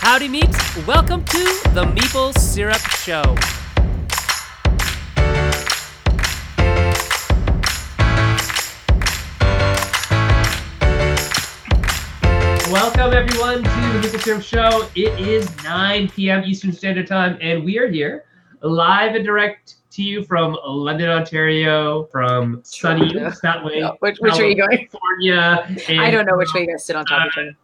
Howdy, Meeps. Welcome to the Meeple Syrup Show. Welcome, everyone, to the Meeple Syrup Show. It is 9 p.m. Eastern Standard Time, and we are here live and direct to you from London, Ontario, from sunny that way. No, which- which way are you going? California. and I don't know which way you guys sit on top of each Uh, other.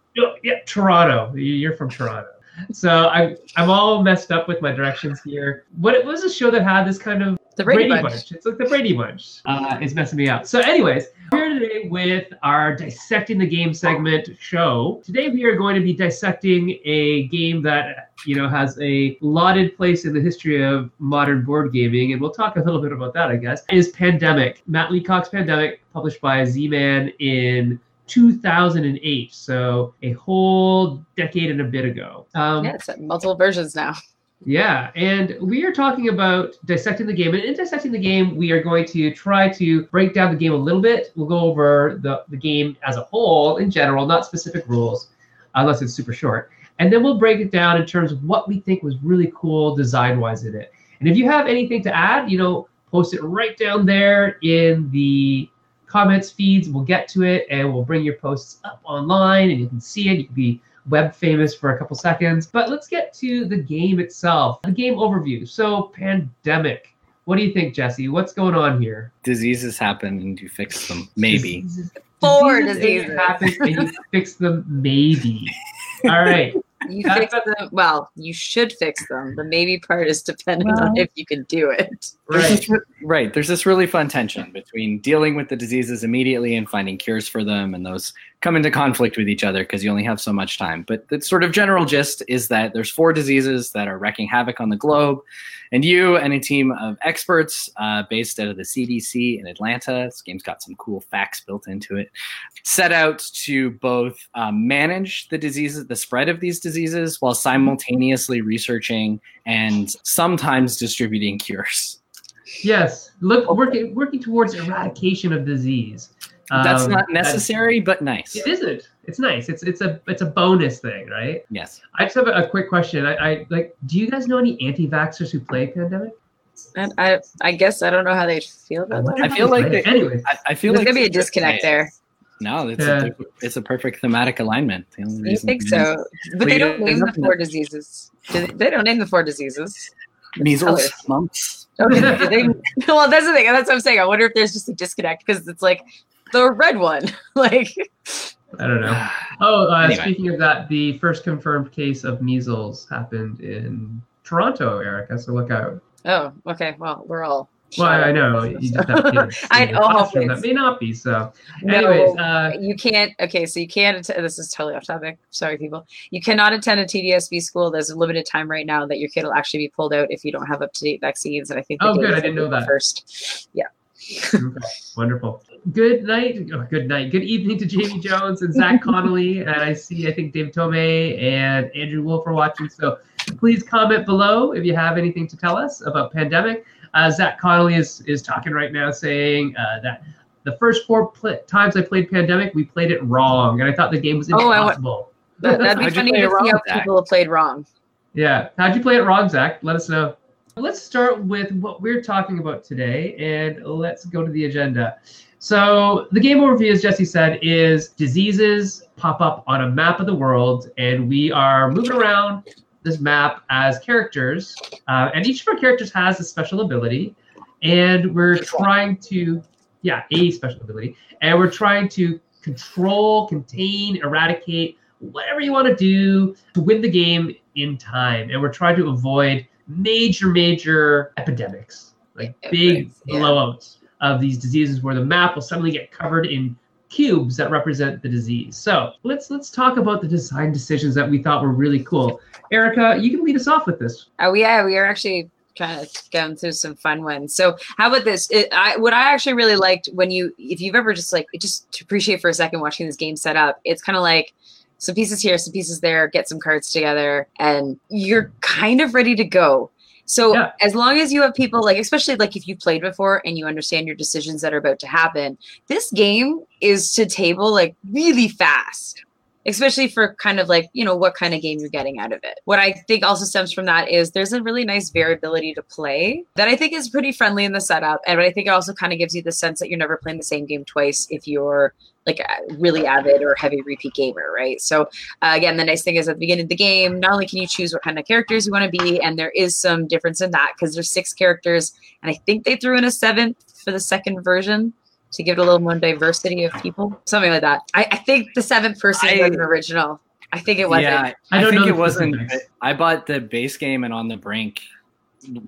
Yeah, Toronto. You're from Toronto. So I, I'm all messed up with my directions here. What it was a show that had this kind of The Brady Bunch. It's like the Brady Bunch. Uh, it's messing me up. So, anyways, we're here today with our dissecting the game segment show. Today we are going to be dissecting a game that you know has a lauded place in the history of modern board gaming, and we'll talk a little bit about that, I guess. Is Pandemic Matt Leacock's Pandemic, published by Z-Man in 2008, so a whole decade and a bit ago. Um, Yeah, it's multiple versions now. yeah, and we are talking about dissecting the game. And in dissecting the game, we are going to try to break down the game a little bit. We'll go over the, the game as a whole in general, not specific rules, unless it's super short. And then we'll break it down in terms of what we think was really cool design wise in it. And if you have anything to add, you know, post it right down there in the comments feeds. We'll get to it and we'll bring your posts up online and you can see it. You can be web famous for a couple seconds. But let's get to the game itself. The game overview. So, pandemic. What do you think, Jesse? What's going on here? diseases happen and you fix them. Maybe. Diseases- Four diseases diseases. happen and you fix them. Maybe. All right. You fix them. Well, you should fix them. The maybe part is dependent on if you can do it. There's Right. this re- right. There's this really fun tension between dealing with the diseases immediately and finding cures for them, and those come into conflict with each other because you only have so much time. But the sort of general gist is that there's four diseases that are wreaking havoc on the globe, and you and a team of experts uh, based out of the CDC in Atlanta. This game's got some cool facts built into it. Set out to both um, manage the diseases, the spread of these diseases, while simultaneously researching and sometimes distributing cures. Yes. Look, working working towards eradication of disease. That's Um, not that- necessary, but nice. It isn't. It's nice. It's it's a it's a bonus thing, right? Yes. I just have a, a quick question. I, I like. Do you guys know any anti-vaxxers who play Pandemic? And I, I guess I don't know how they feel about that. I feel like they- Anyways, I, I feel There's like gonna be a disconnect there. No, it's, Yeah. a, it's a perfect thematic alignment. The only You reason think is so? But they don't name the four diseases. Do They they don't name the four diseases. Measles, mumps. Okay. they, well, that's the thing. That's what I'm saying. I wonder if there's just a disconnect because it's like the red one. like, I don't know. Oh, uh, Anyway. speaking of that, the first confirmed case of measles happened in Toronto, Erica. So look out. oh, okay. Well, we're all. Well, I know you just have kids. I in your know, That may not be so. No, Anyways, uh, you can't. Okay, so you can't. Att- this is totally off topic. Sorry, people. You cannot attend a TDSB school. There's a limited time right now that your kid will actually be pulled out if you don't have up to date vaccines. And I think. the Oh, good. I didn't know that. First. Yeah. okay, wonderful. Good night. Oh, good night. Good evening to Jamie Jones and Zach Connolly. And I see, I think Dave Tomei and Andrew Wolf are watching. So please comment below if you have anything to tell us about pandemic. Uh, Zach Connolly is is talking right now, saying uh, that the first four pl- times I played pandemic, we played it wrong, and I thought the game was Oh, I wa- impossible. That, that'd be How'd funny to it see wrong, how Zach? people have played wrong. Yeah. How'd you play it wrong, Zach? Let us know. Let's start with what we're talking about today and let's go to the agenda. So, the game overview, as Jesse said, is diseases pop up on a map of the world, and we are moving around this map as characters. Uh, and each of our characters has a special ability, and we're trying to, yeah, a special ability, and we're trying to control, contain, eradicate whatever you want to do to win the game in time. And we're trying to avoid major, major epidemics, like big Yeah. blowouts of these diseases where the map will suddenly get covered in cubes that represent the disease. So let's let's talk about the design decisions that we thought were really cool. Erica, you can lead us off with this. Oh yeah, we are actually kind of going through some fun ones. So how about this? It, I, what I actually really liked when you, if you've ever just like, just to appreciate for a second watching this game set up, it's kind of like some pieces here, some pieces there, get some cards together, and you're kind of ready to go. So Yeah. as long as you have people like, especially like if you played before and you understand your decisions that are about to happen, this game is to table like really fast. Especially for kind of like you know what kind of game you're getting out of it. What i think also stems from that is there's a really nice variability to play that i think is pretty friendly in the setup. And i think it also kind of gives you the sense that you're never playing the same game twice if you're like really avid or heavy repeat gamer right? So uh, again the nice thing is at the beginning of the game not only can you choose what kind of characters you want to be and there is some difference in that because there's six characters and i think they threw in a seventh for the second version to give it a little more diversity of people, something like that. I, I think the seventh person I, was an original. I think it wasn't. Yeah, I, don't think it wasn't. I bought the base game and on the brink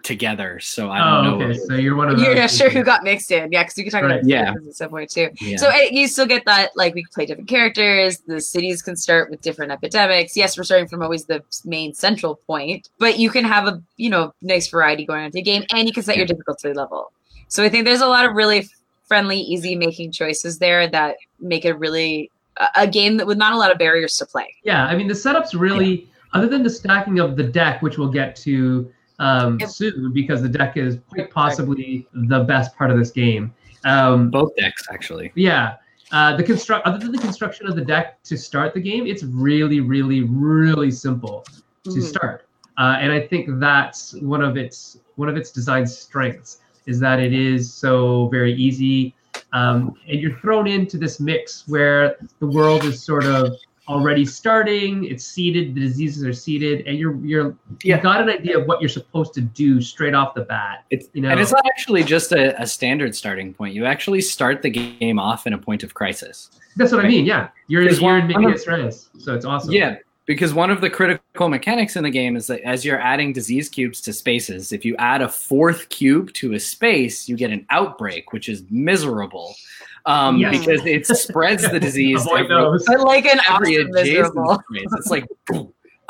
together, so I don't oh, know. Okay, so you're one of you're not sure who got mixed in, yeah, because you can talk right. about yeah at some point too. Yeah. So it, you still get that like we can play different characters. The cities can start with different epidemics. Yes, we're starting from always the main central point, but you can have a you know nice variety going into the game, and you can set your difficulty level. So I think there's a lot of really friendly, easy making choices there that make it really a game that with not a lot of barriers to play. Yeah, I mean the setup's really yeah. other than the stacking of the deck, which we'll get to um, soon because the deck is quite possibly the best part of this game. Um, Both decks actually. Yeah. Uh, the construct other than the construction of the deck to start the game, it's really, really, really simple to mm-hmm. start. Uh, and I think that's one of its one of its design strengths is that it is so very easy. Um, and you're thrown into this mix where the world is sort of already starting, it's seeded, the diseases are seeded, and you're you're yeah. you've got an idea of what you're supposed to do straight off the bat. It's you know, and it's not actually just a, a standard starting point. You actually start the game off in a point of crisis. That's what right? I mean. Yeah, you're, you're in Res, so it's awesome. Yeah, because one of the critical mechanics in the game is that as you're adding disease cubes to spaces, if you add a fourth cube to a space, you get an outbreak, which is miserable. Um, yes. because it spreads the disease every, like an every miserable. Space. It's like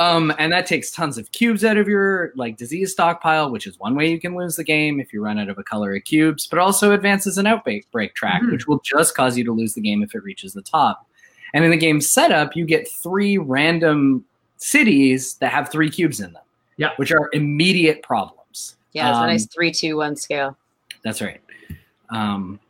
Um, and that takes tons of cubes out of your like disease stockpile, which is one way you can lose the game if you run out of a color of cubes, but also advances an outbreak break track, mm-hmm. which will just cause you to lose the game if it reaches the top. And in the game setup, you get three random cities that have three cubes in them. Yeah. Which are immediate problems. Yeah, it's um, a nice three, two, one scale. That's right. Um,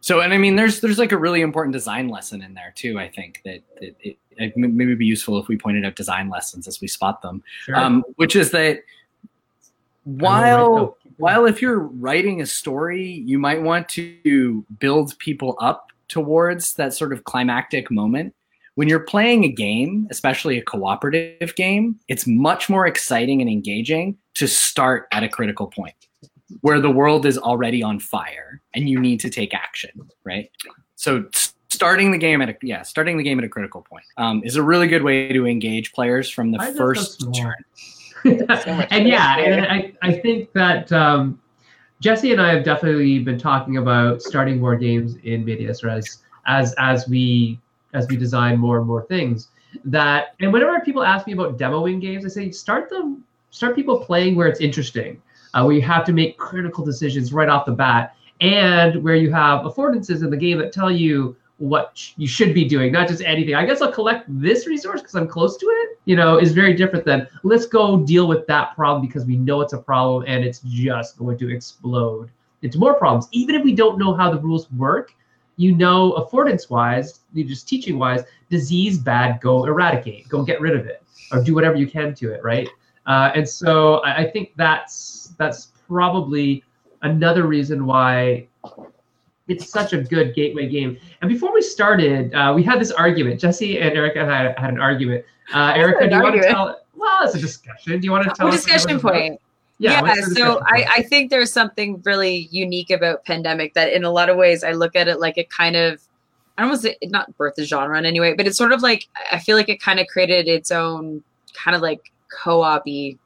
so, and I mean, there's there's like a really important design lesson in there too. I think that, that it, it maybe be useful if we pointed out design lessons as we spot them. Sure. Um, which is that while while if you're writing a story, you might want to build people up towards that sort of climactic moment. When you're playing a game, especially a cooperative game, it's much more exciting and engaging to start at a critical point where the world is already on fire and you need to take action, right? So starting the game at a yeah, starting the game at a critical point um, is a really good way to engage players from the I first turn. and yeah, and I, I think that um, Jesse and I have definitely been talking about starting more games in Medias Res as as we as we design more and more things. That and whenever people ask me about demoing games, I say start them start people playing where it's interesting, uh, where you have to make critical decisions right off the bat, and where you have affordances in the game that tell you what you should be doing, not just anything. I guess I'll collect this resource because I'm close to it, you know, is very different than let's go deal with that problem because we know it's a problem and it's just going to explode into more problems. Even if we don't know how the rules work, you know, affordance wise, you just teaching wise, disease bad, go eradicate, go get rid of it, or do whatever you can to it, right? Uh, and so I, I think that's that's probably another reason why it's such a good gateway game. And before we started, uh, we had this argument. Jesse and Erica had, had an argument. Uh, Erica, do you want to tell? Well, it's a discussion. Do you want to tell? A discussion point. Yeah. yeah so I, I think there's something really unique about pandemic that, in a lot of ways, I look at it like it kind of. I don't want to say not birth the genre in any way, but it's sort of like I feel like it kind of created its own kind of like co-op-y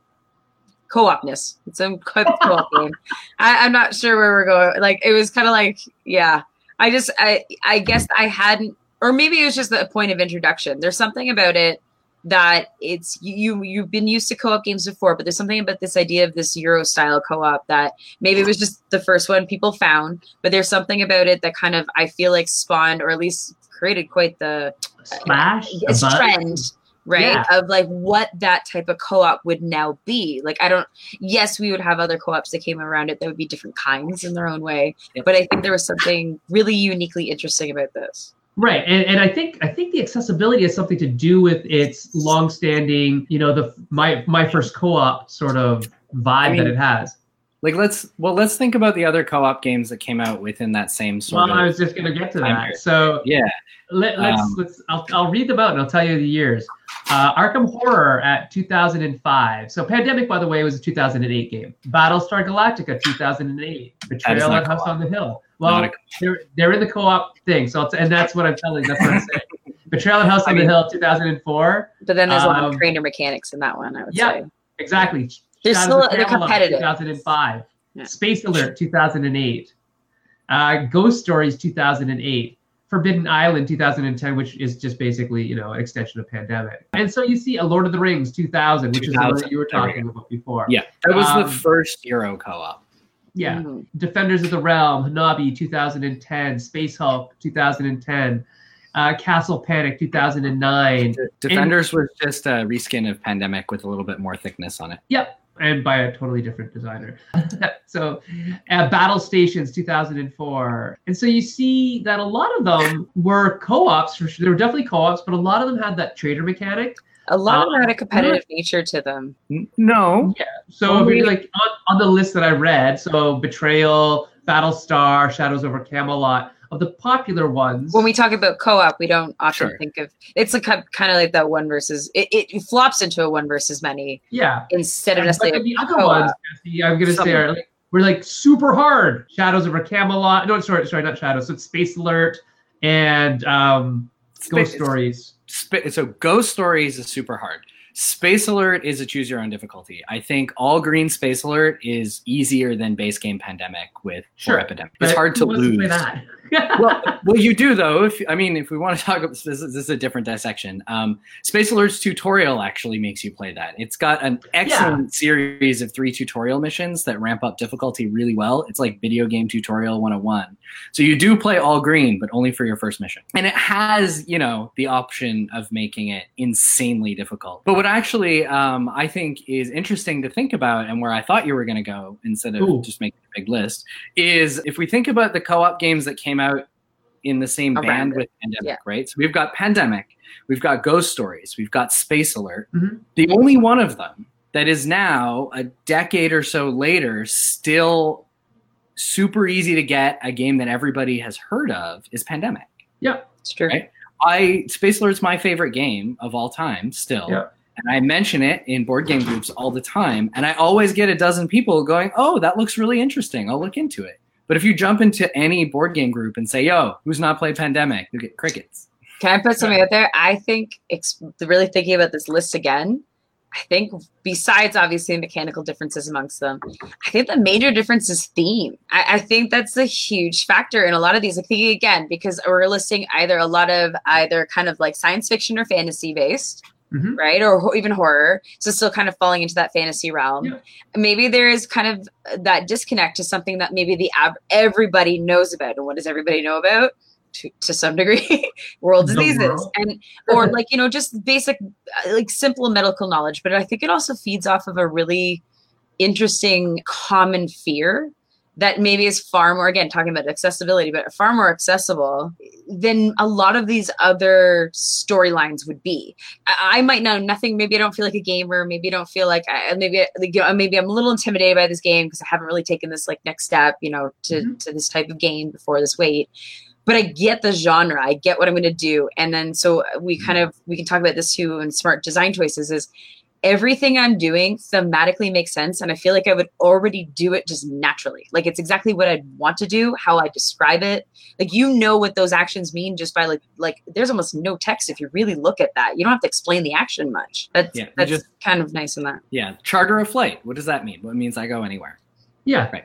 co-opness. It's a co-op game. I, I'm not sure where we're going. Like it was kind of like, yeah. I just I I guess I hadn't or maybe it was just a point of introduction. There's something about it that it's you you've been used to co-op games before, but there's something about this idea of this Euro style co-op that maybe it was just the first one people found, but there's something about it that kind of I feel like spawned or at least created quite the splash uh, trend right yeah. of like what that type of co-op would now be like i don't yes we would have other co-ops that came around it that would be different kinds in their own way but i think there was something really uniquely interesting about this Right, and, and I think I think the accessibility has something to do with its long-standing, you know, the my my first co-op sort of vibe I mean, that it has. Like let's well let's think about the other co-op games that came out within that same sort Well, of I was just going to get to that. period. So yeah. let, let's Um, let's I'll, I'll read them out and I'll tell you the years. Uh, Arkham Horror at 2005. So Pandemic, by the way, was a 2008 game. Battlestar Galactica 2008. Betrayal at House on the Hill. Well, they're they're in the co-op thing. So it's, and that's what I'm telling. That's what I'm saying. Betrayal at House I on mean- the Hill 2004. But then there's a lot of Um, traitor mechanics in that one. I would yeah. say. Exactly. They're Shadows still- of they're competitive. 2005. Yeah. Space Alert 2008. Uh, Ghost Stories 2008. Forbidden Island 2010, which is just basically you know an extension of Pandemic. And so you see a Lord of the Rings 2000, which is the one that you were talking about before. Yeah. That was Um, the first Euro co-op. Yeah. Mhm. Defenders of the Realm, Hanabi 2010, Space Hulk 2010, uh, Castle Panic 2009. Defenders was just a reskin of Pandemic with a little bit more thickness on it. Yep, and by a totally different designer. so, uh, Battle Stations 2004, and so you see that a lot of them were co-ops. For sure. They were definitely co-ops, but a lot of them had that traitor mechanic. A lot of them had a competitive nature to them. N- No. So if you're like on, on the list that I read, so Betrayal, Battlestar, Shadows over Camelot, of the popular ones. When we talk about co-op, we don't often Sure. think of it's like kind of like that one versus it, it flops into a one versus many yeah, instead of necessarily then the a other co-op. ones, Jesse, I'm gonna Some- say, are like, we're like super hard. Shadows over Camelot. No, sorry, sorry, not Shadows. So it's Space Alert and um, Ghost Stories. Spa- so Ghost Stories is super hard. Space Alert is a choose your own difficulty. I think all green Space Alert is easier than base game Pandemic with Sure, Epidemic. It's hard to who wants lose. Well, well, you do though. If I mean, if we want to talk about this, is, this is a different dissection. Um, Space Alert's tutorial actually makes you play that. It's got an excellent series of three tutorial missions that ramp up difficulty really well. It's like video game tutorial 101. So you do play all green, but only for your first mission. And it has, you know, the option of making it insanely difficult. But what actually um, I think is interesting to think about, and where I thought you were going to go instead of Ooh. just making big list, is if we think about the co-op games that came out in the same Around band it. with Pandemic, Yeah. right? So we've got Pandemic, we've got Ghost Stories, we've got Space Alert. Mhm. The only one of them that is now a decade or so later still super easy to get a game that everybody has heard of is Pandemic. yeah It's true. Right. I Space Alert's my favorite game of all time still. Yeah. And I mention it in board game groups all the time. And I always get a dozen people going, Oh, that looks really interesting. I'll look into it. But if you jump into any board game group and say, Yo, who's not played Pandemic? You get crickets. Can I put something out there? I think really thinking about this list again. I think besides obviously mechanical differences amongst them, I think the major difference is theme. I, I think that's a huge factor in a lot of these. Like thinking again, because we're listing either a lot of either kind of like science fiction or fantasy based, Mhm. right, or even horror. So still kind of falling into that fantasy realm. Yeah. Maybe there is kind of that disconnect to something that maybe the ab- everybody knows about. And what does everybody know about? To, to some degree, world The diseases world. and or like you know just basic uh, like simple medical knowledge but i think it also feeds off of a really interesting common fear that maybe is far more again talking about accessibility but far more accessible than a lot of these other storylines would be I, I might know nothing maybe i don't feel like a gamer maybe i don't feel like I, maybe like, you know, maybe i'm a little intimidated by this game because i haven't really taken this like next step you know to, Mhm. to this type of game before this weight but I get the genre. I get what I'm going to do. And then so we kind of we can talk about this too in smart design choices is everything I'm doing thematically makes sense and I feel like I would already do it just naturally. Like it's exactly what I'd want to do, how I describe it. Like you know what those actions mean just by like like there's almost no text if you really look at that. You don't have to explain the action much. That's Yeah, that's just- kind of nice in that. Yeah. Charter a flight. What does that mean? What means I go anywhere? Yeah. Right.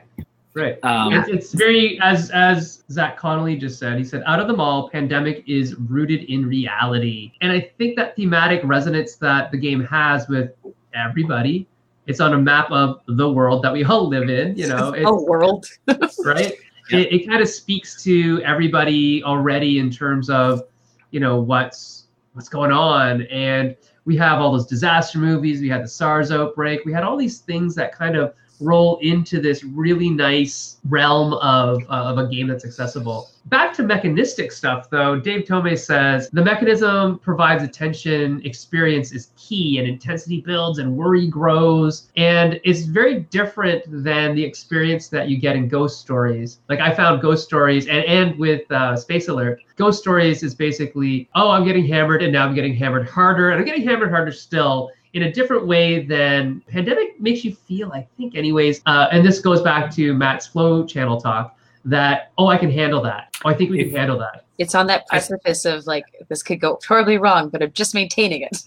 Right. Um, it's, it's very as as Zach Connolly just said. He said, "Out of them all, pandemic is rooted in reality," and I think that thematic resonance that the game has with everybody. It's on a map of the world that we all live in. You know, it's, Oh world. right? Yeah. It, it kind of speaks to everybody already in terms of, you know, what's what's going on, and we have all those disaster movies. We had the SARS outbreak. We had all these things that kind of roll into this really nice realm of, uh, of a game that's accessible. Back to mechanistic stuff, though, Dave Tome says the mechanism provides attention, experience is key, and intensity builds and worry grows. And it's very different than the experience that you get in Ghost Stories. Like I found Ghost Stories, and, and with uh, Space Alert, Ghost Stories is basically, oh, I'm getting hammered, and now I'm getting hammered harder, and I'm getting hammered harder still in a different way than pandemic makes you feel i think anyways. Uh, and this goes back to matt's flow channel talk that oh i can handle that. Oh i think we can handle that. It's on that precipice of like this could go horribly wrong, but I'm just maintaining it.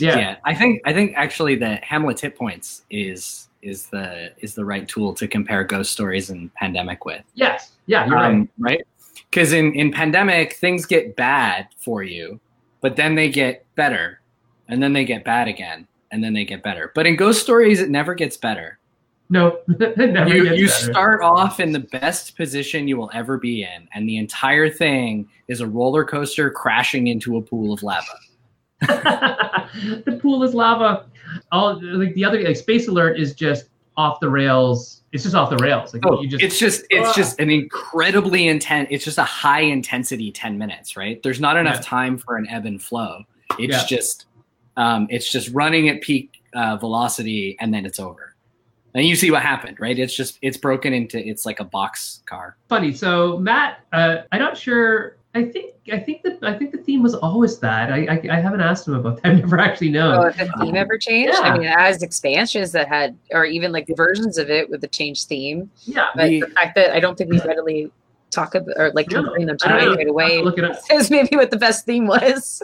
yeah, I think I think actually the Hamlet hit points is is the is the right tool to compare ghost stories and pandemic with. yes. Yeah you're right um, right? Because in in pandemic things get bad for you, but then they get better, and then they get bad again, and then they get better. But in ghost stories, it never gets better. no it never you gets you better. start off in the best position you will ever be in, and the entire thing is a roller coaster crashing into a pool of lava. the pool is lava all like the other like space alert is just off the rails it's just off the rails like you just Oh, it's just it's Ah. just an incredibly intense it's just a high intensity 10 minutes right there's not enough Yeah. time for an ebb and flow it's Yeah. just um, it's just running at peak uh, velocity and then it's over and you see what happened right it's just it's broken into it's like a box car funny. So Matt, uh, I'm not sure. I think I think the I think the theme was always that. I I, I haven't asked him about that. I've never actually Oh, known. if the theme ever changed? Yeah. I mean, as expansions that had, or even like versions of it with the changed theme. Yeah, But We- the fact that I don't think we readily talk about or like can No, bring them to I mind right away look it up. is maybe what the best theme was.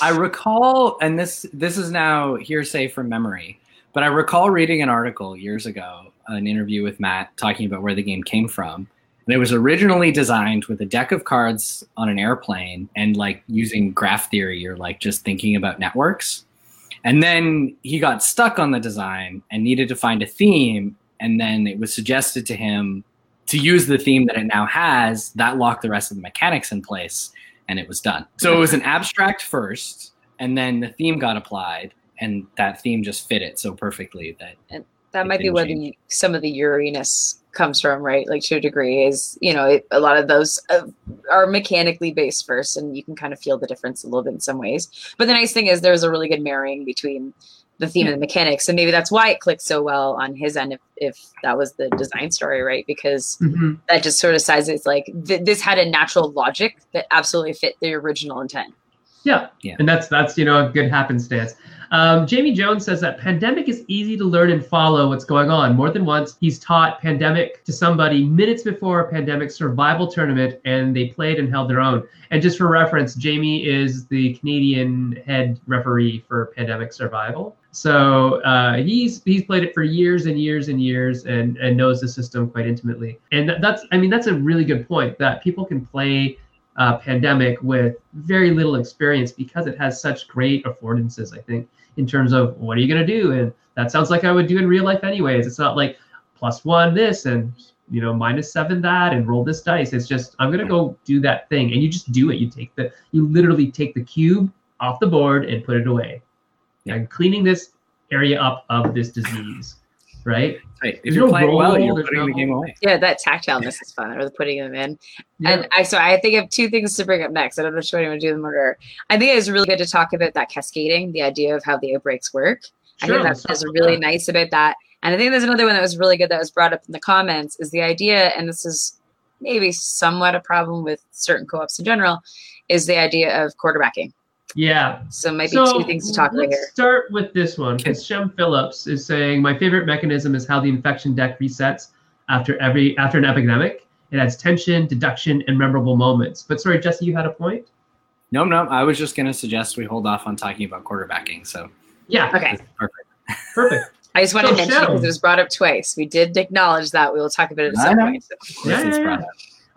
I recall and this this is now hearsay from memory but i recall reading an article years ago an interview with matt talking about where the game came from And it was originally designed with a deck of cards on an airplane and like using graph theory or like just thinking about networks. And then he got stuck on the design and needed to find a theme. And then it was suggested to him to use the theme that it now has. That locked the rest of the mechanics in place and it was done. So it was an abstract first, and then the theme got applied. And that theme just fit it so perfectly that That might be where the, some of the Euroness comes from, right? Like to a degree, is you know it, a lot of those uh, are mechanically based first, and you can kind of feel the difference a little bit in some ways. But the nice thing is there's a really good marrying between the theme of the mechanics, and maybe that's why it clicked so well on his end. If, if that was the design story, right? Because Mhm. that just sort of says it's like th- this had a natural logic that absolutely fit the original intent. Yeah. Yeah. And that's that's you know a good happenstance. Um, Jamie Jones says that pandemic is easy to learn and follow what's going on. More than once, he's taught pandemic to somebody minutes before a pandemic survival tournament, and they played and held their own. And just for reference, Jamie is the Canadian head referee for pandemic survival. So uh, he's he's played it for years and years and years, and and knows the system quite intimately. And that's I mean that's a really good point that people can play uh, pandemic with very little experience because it has such great affordances, I think, in terms of what are you going to do? And that sounds like I would do in real life anyways. It's not like plus one this and you know minus seven that and roll this dice. It's just I'm going to go do that thing, and you just do it. You take the you literally take the cube off the board and put it away. Yeah. I'm cleaning this area up of this disease, right? Hey, if There's you're no playing well, you're there's putting no- the game away. Yeah, that tactileness is fun, or the putting them in. Yeah. And I so I think I have two things to bring up next. I don't know if one you want to do them in order. I think it's really good to talk about that cascading, the idea of how the outbreaks work. Sure, I think let's that's, that's really that. nice about that. And I think there's another one that was really good that was brought up in the comments is the idea, and this is maybe somewhat a problem with certain co-ops in general, is the idea of quarterbacking. Yeah, So maybe so two things to talk about let's here. start with this one because Shem Phillips is saying my favorite mechanism is how the infection deck resets after every after an epidemic. It adds tension, deduction, and memorable moments. But sorry, Jesse, you had a point. No, no, I was just going to suggest we hold off on talking about quarterbacking. So Yeah, Okay. perfect. perfect. I just want So to mention Shem. because it was brought up twice. We did acknowledge that. We will talk about it at I some know. point. Of course Yeah, yeah, yeah.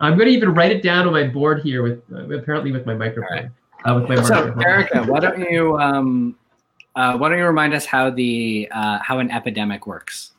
I'm going to even write it down on my board here with uh, apparently with my microphone. Uh, with my So, microphone. Erica, why don't you um, uh, why don't you remind us how the uh, how an epidemic works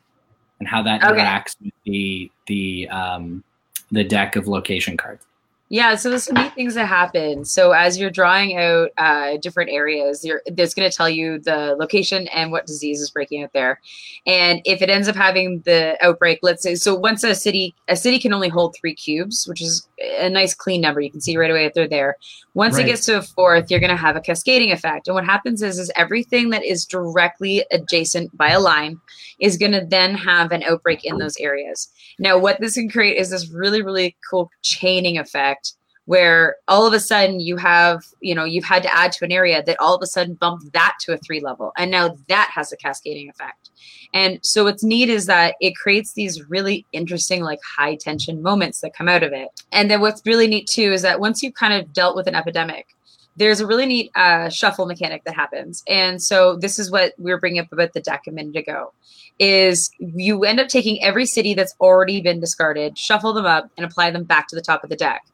and how that Okay. interacts with the the um, the deck of location cards? Yeah, so there's some neat things that happen. So as you're drawing out uh, different areas, you're, it's going to tell you the location and what disease is breaking out there. And if it ends up having the outbreak, let's say, so once a city, a city can only hold three cubes, which is a nice clean number. You can see right away if they're there. Once Right. it gets to a fourth, you're going to have a cascading effect. And what happens is, is everything that is directly adjacent by a line is going to then have an outbreak in those areas. Now, what this can create is this really, really cool chaining effect where all of a sudden you have, you know, you've had to add to an area that all of a sudden bumped that to a three level. And now that has a cascading effect. And so what's neat is that it creates these really interesting, like high tension moments that come out of it. And then what's really neat too is that once you've kind of dealt with an epidemic, there's a really neat uh, shuffle mechanic that happens. And so this is what we were bringing up about the deck a minute ago is you end up taking every city that's already been discarded, shuffle them up, and apply them back to the top of the deck.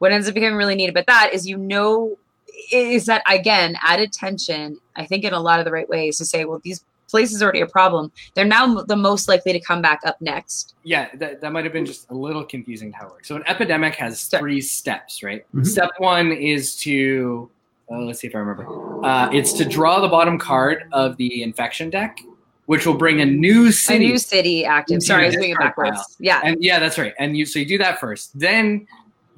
What ends up becoming really neat about that is you know is that again added tension. I think in a lot of the right ways to say, well, these places are already a problem. They're now the most likely to come back up next. Yeah, that, that might have been just a little confusing how it works. So an epidemic has Sure. three steps, right? Mhm. Step one is to uh, let's see if I remember. Uh, it's to draw the bottom card of the infection deck, which will bring a new city. A new city active. Sorry, I your was doing it backwards. pile. Yeah. and yeah, that's right. And you so you do that first. Then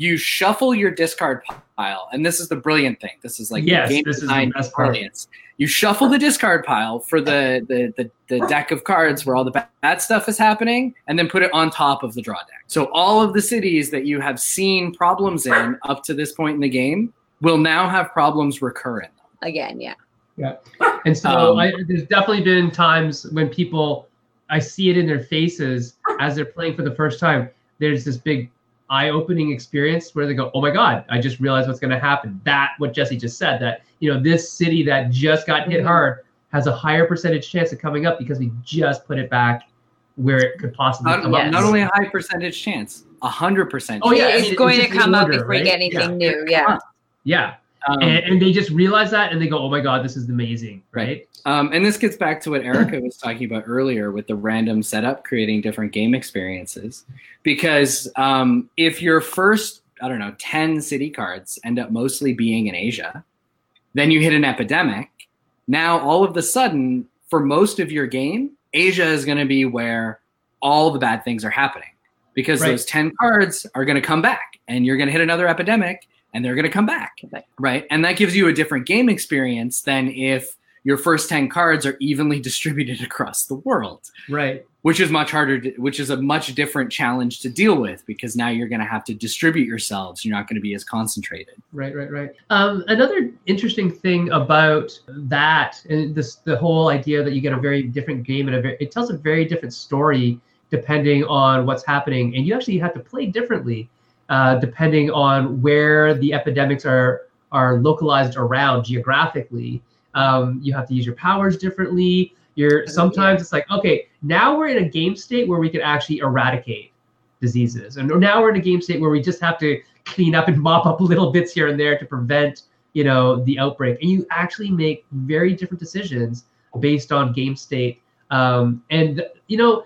you shuffle your discard pile, and this is the brilliant thing. This is like Yes, game this is the design best part. brilliance. You shuffle the discard pile for the, the the the deck of cards where all the bad stuff is happening, and then put it on top of the draw deck. So all of the cities that you have seen problems in up to this point in the game will now have problems recur in. them. Again, yeah. Yeah. And so Um, I, there's definitely been times when people, I see it in their faces as they're playing for the first time. There's this big eye-opening experience where they go, "Oh my God! I just realized what's going to happen." That what Jesse just said that you know this city that just got hit Mhm. hard has a higher percentage chance of coming up because we just put it back where it could possibly Not, come Yes. up. not only a high percentage chance, a hundred percent. Oh, yeah, it's I mean, going to just come up order, if we get anything Yeah. new. Yeah. yeah, Um, and, and they just realize that and they go, "Oh my God, this is amazing!" Right? Um, and this gets back to what Erica was talking about earlier with the random setup creating different game experiences. Because um, if your first, I don't know, 10 city cards end up mostly being in Asia, then you hit an epidemic. Now, all of the sudden, for most of your game, Asia is going to be where all the bad things are happening because Right. those 10 cards are going to come back and you're going to hit another epidemic and they're going to come back Right. right and that gives you a different game experience than if your first 10 cards are evenly distributed across the world Right. which is much harder to, which is a much different challenge to deal with because now you're going to have to distribute yourselves you're not going to be as concentrated Right, right, right. Um, another interesting thing about that, and this the whole idea that you get a very different game and a very, it tells a very different story depending on what's happening, and you actually have to play differently uh, depending on where the epidemics are are localized around geographically. Um, you have to use your powers differently. You're sometimes it's like okay, now we're in a game state where we can actually eradicate diseases, and now we're in a game state where we just have to clean up and mop up little bits here and there to prevent you know the outbreak and you actually make very different decisions based on game state um, and you know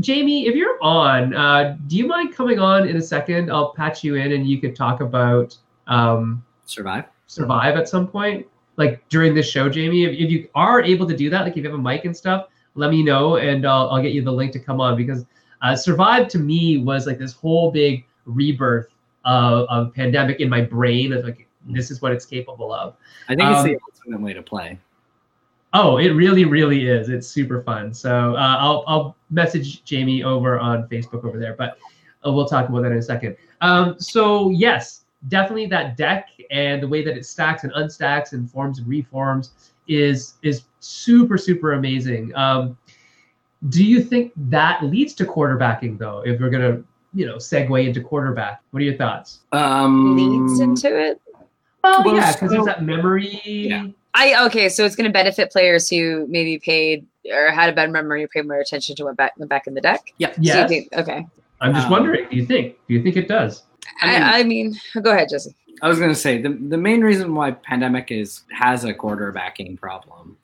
jamie if you're on uh, do you mind coming on in a second? I'll patch you in and you could talk about um, survive. Survive at some point. Like during this show jamie if, if you are able to do that like if you have a mic and stuff let me know and i'll, I'll get you the link to come on because uh, survive to me was like this whole big rebirth of, of pandemic in my brain of like this is what it's capable of. I think it's Um, the ultimate way to play Oh, it really, really is. It's super fun. So uh, I'll I'll message Jamie over on Facebook over there, but uh, we'll talk about that in a second. Um, so yes, definitely that deck and the way that it stacks and unstacks and forms and reforms is is super super amazing. Um, do you think that leads to quarterbacking though? If we're gonna you know segue into quarterback, what are your thoughts? um, Leads into it. Well, Well, yeah, because so- there's that memory. Yeah. I okay, so it's going to benefit players who maybe paid or had a bad memory or paid more attention to what back went back in the deck. yeah So you okay. I'm just Um, wondering. Do you think? Do you think it does? I mean- I, I mean, go ahead, Jesse. I was going to say the, the main reason why pandemic is has a quarterbacking problem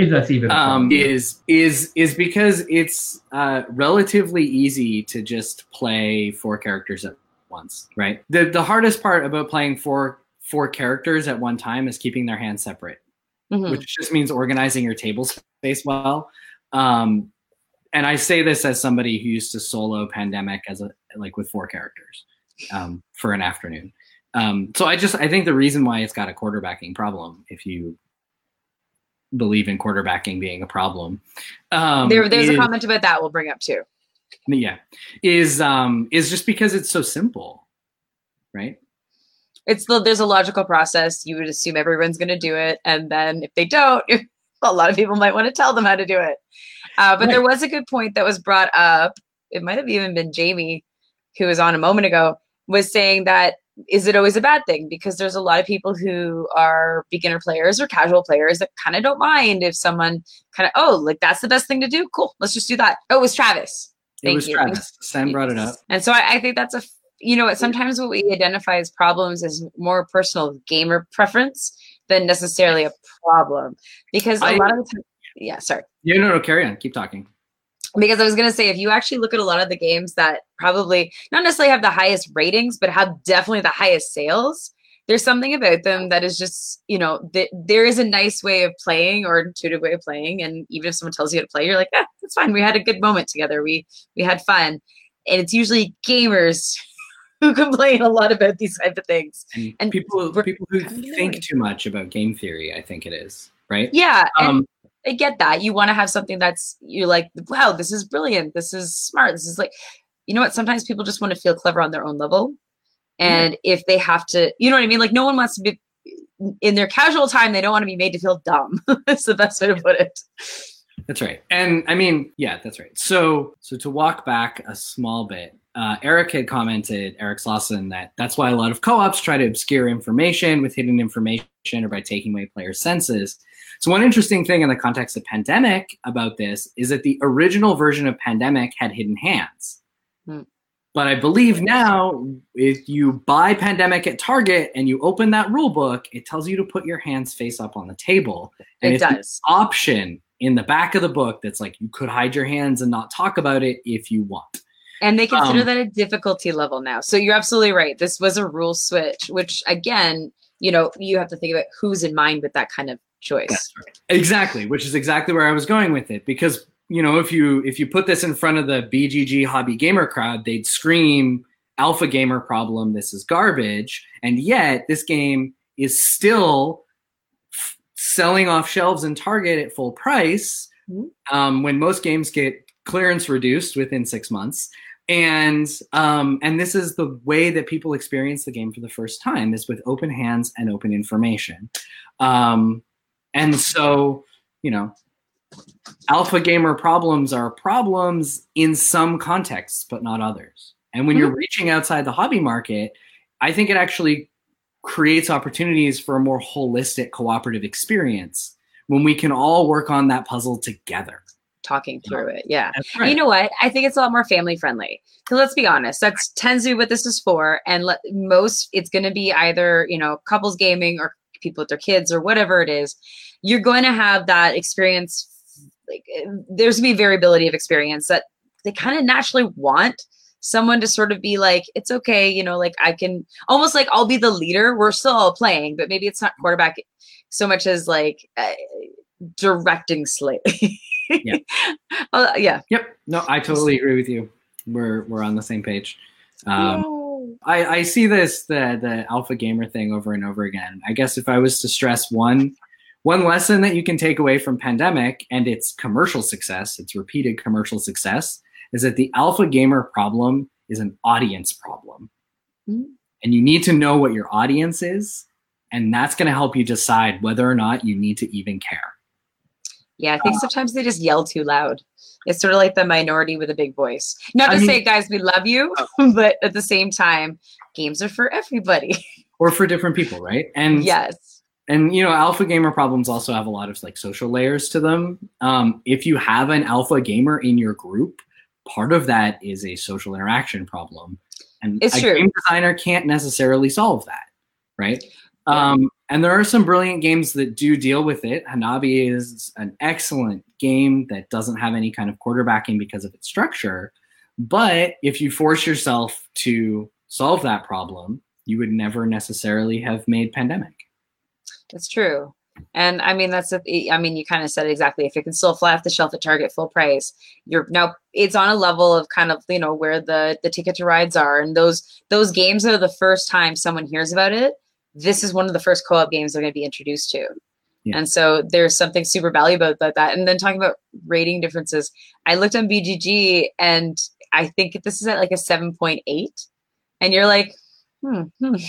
If that's even. um, is is is because it's uh, relatively easy to just play four characters at once, right? The the hardest part about playing four four characters at one time is keeping their hands separate, Mhm. which just means organizing your table space well. Um, and I say this as somebody who used to solo Pandemic as a like with four characters um, for an afternoon. Um, so I just I think the reason why it's got a quarterbacking problem, if you believe in quarterbacking being a problem, um, there, there's a comment about that we'll bring up too. yeah is um is just because it's so simple right It's the, there's a logical process. You would assume everyone's going to do it, and then if they don't, a lot of people might want to tell them how to do it. Uh, but there was a good point that was brought up. It might have even been Jamie, who was on a moment ago, was saying that is it always a bad thing? Because there's a lot of people who are beginner players or casual players that kind of don't mind if someone kind of oh like that's the best thing to do. Cool, let's just do that. Oh, it was Travis. it was you. Travis. Sam brought it up And so I, I think that's a, you know, what sometimes what we identify as problems is more personal gamer preference than necessarily a problem. Because a I- lot of the time, yeah, sorry. yeah no no carry on keep talking Because I was going to say, if you actually look at a lot of the games that probably not necessarily have the highest ratings, but have definitely the highest sales, there's something about them that is just, you know, th- there is a nice way of playing or intuitive way of playing. And even if someone tells you how to play, you're like, yeah, that's fine. We had a good moment together. We we had fun. And it's usually gamers who complain a lot about these type of things. and, And people people who think too much about game theory i think it is right Yeah. um I get that. You want to have something that's you're like, wow, this is brilliant. This is smart. This is like, you know what? Sometimes people just want to feel clever on their own level. And if they have to, you know what I mean? Like no one wants to be in their casual time, they don't want to be made to feel dumb. that's the best way to put it. That's right. And I mean, yeah, that's right. So, so to walk back a small bit, uh, Eric had commented, Eric Slauson, that that's why a lot of co-ops try to obscure information with hidden information or by taking away players' senses. So, one interesting thing in the context of Pandemic about this is that the original version of Pandemic had hidden hands. Hmm. But I believe now, if you buy Pandemic at Target and you open that rule book, it tells you to put your hands face up on the table. And it it's an does. option in the back of the book that's like you could hide your hands and not talk about it if you want. And they consider Um, that a difficulty level now. So you're absolutely right. This was a rule switch, which again, you know, you have to think about who's in mind with that kind of choice. Right. Exactly, which is exactly where I was going with it because you know if you if you put this in front of the BGG hobby gamer crowd, they'd scream alpha gamer problem this is garbage and yet this game is still f- selling off shelves in Target at full price Mhm. um, when most games get clearance reduced within six months and um, and this is the way that people experience the game for the first time is with open hands and open information. Um, and so you know alpha gamer problems are problems in some contexts but not others. And when you're reaching outside the hobby market i think it actually creates opportunities for a more holistic cooperative experience when we can all work on that puzzle together Talking through it. Yeah. that's You know what? I think it's a lot more family friendly. Because let's be honest, that's tends to be what this is for. And let, most, it's going to be either you know couples gaming or people with their kids or whatever it is. You're going to have that experience. Like eh, there's going to be variability of experience that they kind of naturally want someone to sort of be like, it's okay, you know, like I can almost like I'll be the leader. We're still all playing, but maybe it's not quarterback so much as like uh, directing slightly. Yeah. Uh, yeah. Yep. No, I totally agree with you. We're we're on the same page. Um, I, I see this the the alpha gamer thing over and over again. I guess if I was to stress one one lesson that you can take away from pandemic and its commercial success, its repeated commercial success, is that the alpha gamer problem is an audience problem. Mhm. And you need to know what your audience is, and that's going to help you decide whether or not you need to even care. Yeah, I think sometimes they just yell too loud. It's sort of like the minority with a big voice. Not I to mean- say, guys, we love you, but at the same time, games are for everybody. Or for different people, right? And yes. and you know alpha gamer problems also have a lot of like social layers to them um, if you have an alpha gamer in your group part of that is a social interaction problem and It's a true. game designer can't necessarily solve that right um, and there are some brilliant games that do deal with it hanabi is an excellent game that doesn't have any kind of quarterbacking because of its structure but if you force yourself to solve that problem, you would never necessarily have made pandemic. That's true. And I mean, that's, a, I mean, you kind of said exactly. If it can still fly off the shelf at Target full price, you're now it's on a level of kind of, you know, where the, the ticket to rides are. And those, those games are the first time someone hears about it. This is one of the first co-op games they're going to be introduced to. Yeah. And so there's something super valuable about that. And then talking about rating differences, I looked on BGG and I think this is at like a 7.8. And you're like, hmm, hmm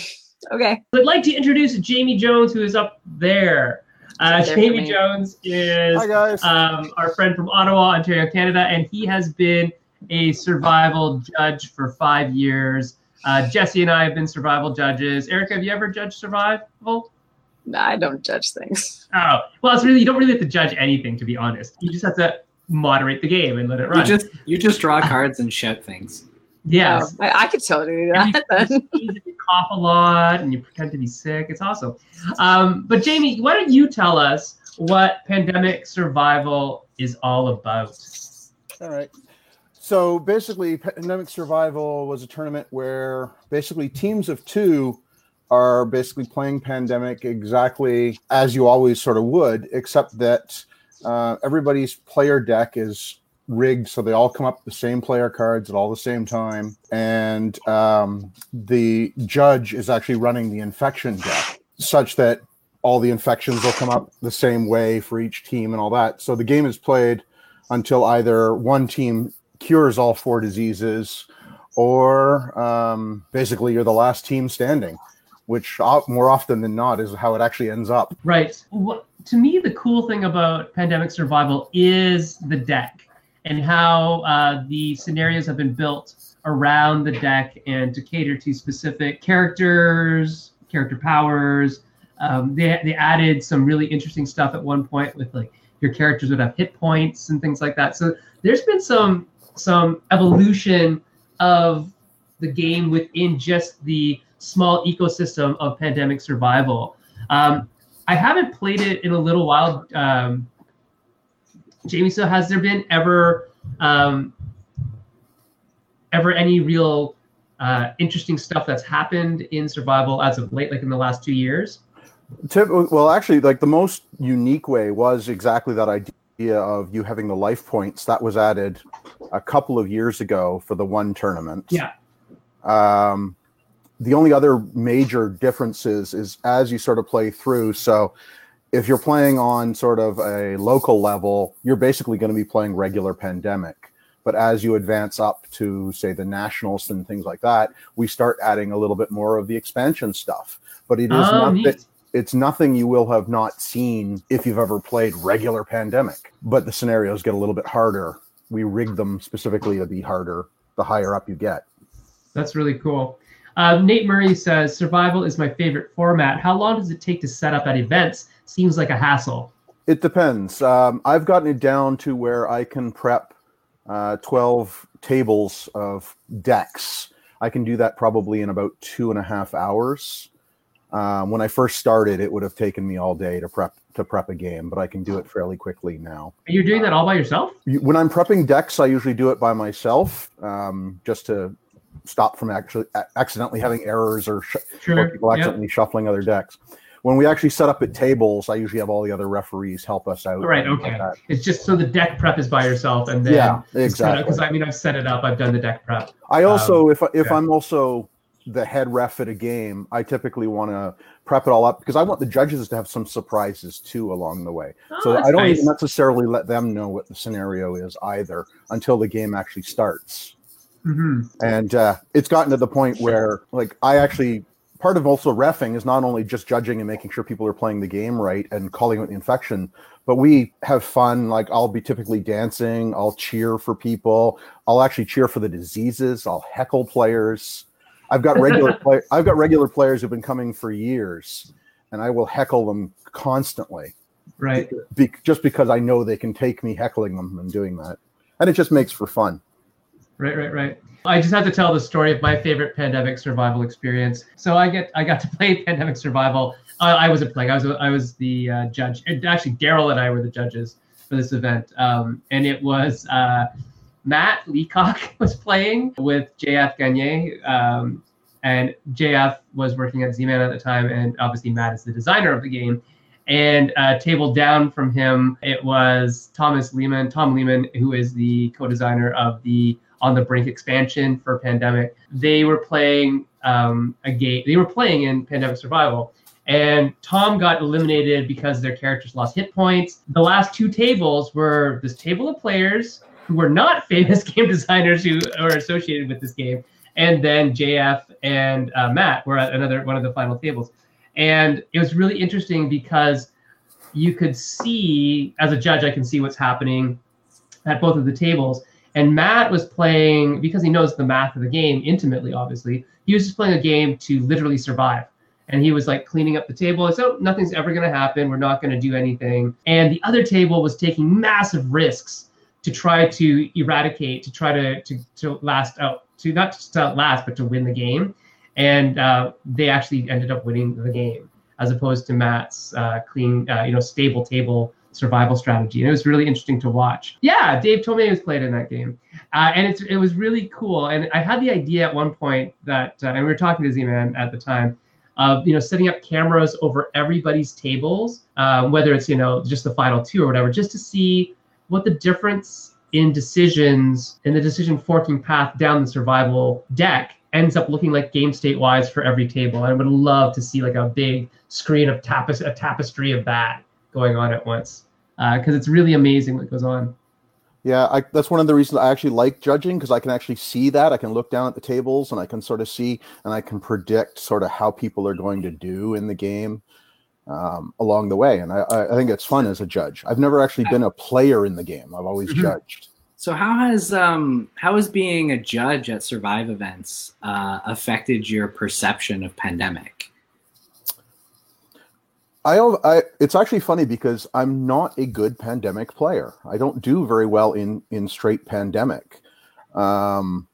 Okay. I'd like to introduce Jamie Jones, who is up there. Uh, Jamie Jones is um, our friend from Ottawa, Ontario, Canada, and he has been a survival judge for five years. Uh, Jesse and I have been survival judges. Erica, have you ever judged survival? No, I don't judge things. Oh, well, it's really you don't really have to judge anything, to be honest. You just have to moderate the game and let it run. You just you just draw cards and shout things. Yeah, oh, I, I, could totally do that. You, you, cough a lot and you pretend to be sick. It's awesome. Um, but Jamie, why don't you tell us what pandemic survival is all about? All right. So basically, pandemic survival was a tournament where basically teams of two are basically playing pandemic exactly as you always sort of would, except that uh, everybody's player deck is rigged so they all come up with the same player cards at all the same time. And um, the judge is actually running the infection deck such that all the infections will come up the same way for each team and all that. So the game is played until either one team cures all four diseases or um, basically you're the last team standing which more often than not is how it actually ends up right to me the cool thing about pandemic survival is the deck and how uh, the scenarios have been built around the deck and to cater to specific characters, character powers. Um, they, they added some really interesting stuff at one point with like your characters would have hit points and things like that. So there's been some some evolution of the game within just the small ecosystem of pandemic survival. Um, I haven't played it in a little while. Um, Jamie, so has there been ever um, ever any real uh, interesting stuff that's happened in survival as of late, like in the last two years? Well, actually, like the most unique way was exactly that idea of you having the life points that was added a couple of years ago for the one tournament. Yeah. Um, the only other major differences is as you sort of play through. So if you're playing on sort of a local level, you're basically going to be playing regular pandemic. But as you advance up to, say, the nationals and things like that, we start adding a little bit more of the expansion stuff. But it is oh, not that it's nothing you will have not seen if you've ever played regular pandemic. But the scenarios get a little bit harder. We rig them specifically to be harder the higher up you get. That's really cool. Uh, Nate Murray says survival is my favorite format. How long does it take to set up at events? seems like a hassle. It depends. Um, I've gotten it down to where I can prep uh, 12 tables of decks. I can do that probably in about two and a half hours. Um, when I first started, it would have taken me all day to prep to prep a game, but I can do it fairly quickly now. Are you doing that all by yourself? When I'm prepping decks, I usually do it by myself, um, just to stop from actually accidentally having errors or, sh- sure. or people accidentally yep. shuffling other decks when we actually set up at tables, I usually have all the other referees help us out. Right. Okay. Like it's just so the deck prep is by yourself, and then yeah, exactly. Because I mean, I've set it up. I've done the deck prep. I also, um, if if yeah. I'm also the head ref at a game, I typically want to prep it all up because I want the judges to have some surprises too along the way. Oh, so I don't nice. necessarily let them know what the scenario is either until the game actually starts. Mm-hmm. And uh, it's gotten to the point where, like, I actually part of also refing is not only just judging and making sure people are playing the game right and calling out the infection, but we have fun. Like I'll be typically dancing, I'll cheer for people, I'll actually cheer for the diseases, I'll heckle players. I've got regular play- I've got regular players who've been coming for years, and I will heckle them constantly. Right. Be- just because I know they can take me heckling them and doing that, and it just makes for fun. Right, right, right. I just have to tell the story of my favorite pandemic survival experience. So I get I got to play pandemic survival. I, I wasn't playing. I was I was the uh, judge. And actually, Daryl and I were the judges for this event, um, and it was uh, Matt Leacock was playing with JF Gagne. Um, and JF was working at Z-Man at the time, and obviously Matt is the designer of the game. And uh, table down from him, it was Thomas Lehmann, Tom Lehmann, who is the co-designer of the On the Brink expansion for Pandemic. They were playing um, a game. They were playing in Pandemic Survival, and Tom got eliminated because their characters lost hit points. The last two tables were this table of players who were not famous game designers who are associated with this game, and then JF and uh, Matt were at another one of the final tables. And it was really interesting because you could see, as a judge, I can see what's happening at both of the tables. And Matt was playing, because he knows the math of the game intimately, obviously, he was just playing a game to literally survive. And he was like cleaning up the table. So nothing's ever going to happen. We're not going to do anything. And the other table was taking massive risks to try to eradicate, to try to, to, to last out, to not just to last, but to win the game and uh, they actually ended up winning the game as opposed to Matt's uh, clean, uh, you know, stable table survival strategy. And it was really interesting to watch. Yeah, Dave Tomei was played in that game, uh, and it's it was really cool. And I had the idea at one point that, uh, and we were talking to Z-Man at the time. Of you know setting up cameras over everybody's tables, uh, whether it's you know just the final two or whatever, just to see what the difference in decisions in the decision forking path down the survival deck ends up looking like game state wise for every table. I would love to see like a big screen of tapes- a tapestry of that going on at once because uh, it's really amazing what goes on. Yeah, I, that's one of the reasons I actually like judging because I can actually see that. I can look down at the tables and I can sort of see and I can predict sort of how people are going to do in the game um, along the way. And I, I think it's fun as a judge. I've never actually been a player in the game. I've always mm-hmm. judged. So how has um, how has being a judge at Survive events uh, affected your perception of pandemic? I, I it's actually funny because I'm not a good pandemic player. I don't do very well in in straight pandemic. Um,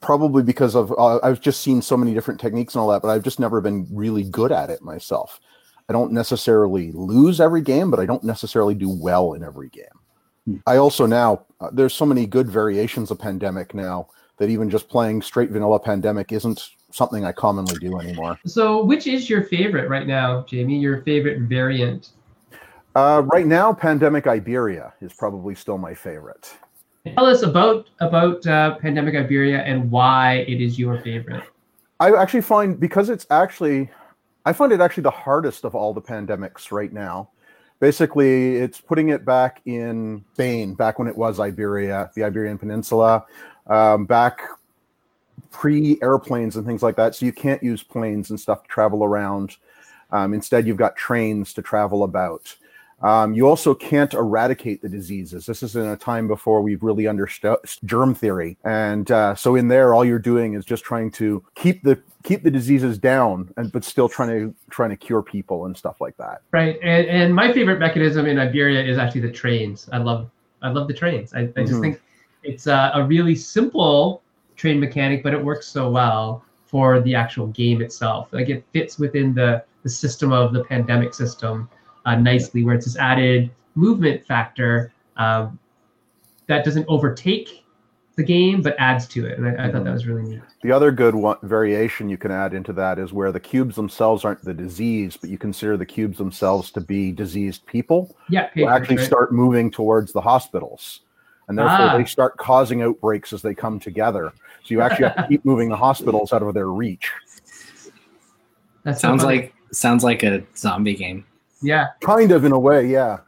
probably because of uh, I've just seen so many different techniques and all that, but I've just never been really good at it myself. I don't necessarily lose every game, but I don't necessarily do well in every game. I also now uh, there's so many good variations of pandemic now that even just playing straight vanilla pandemic isn't something I commonly do anymore. So, which is your favorite right now, Jamie? Your favorite variant? Uh, right now, Pandemic Iberia is probably still my favorite. Tell us about about uh, Pandemic Iberia and why it is your favorite. I actually find because it's actually, I find it actually the hardest of all the pandemics right now basically it's putting it back in Spain, back when it was Iberia, the Iberian Peninsula, um, back pre airplanes and things like that. So you can't use planes and stuff to travel around. Um, instead, you've got trains to travel about. Um, you also can't eradicate the diseases. This is in a time before we've really understood germ theory, and uh, so in there, all you're doing is just trying to keep the keep the diseases down, and but still trying to trying to cure people and stuff like that. Right, and, and my favorite mechanism in Iberia is actually the trains. I love I love the trains. I, I just mm-hmm. think it's a, a really simple train mechanic, but it works so well for the actual game itself. Like it fits within the the system of the pandemic system uh, nicely, where it's this added movement factor um, that doesn't overtake the game but adds to it. And I, I thought that was really neat. The other good one, variation you can add into that is where the cubes themselves aren't the disease, but you consider the cubes themselves to be diseased people. Yeah, who actually right. start moving towards the hospitals, and therefore ah. they start causing outbreaks as they come together. So you actually have to keep moving the hospitals out of their reach. That sounds like sounds like a zombie game. Yeah. Kind of in a way, yeah.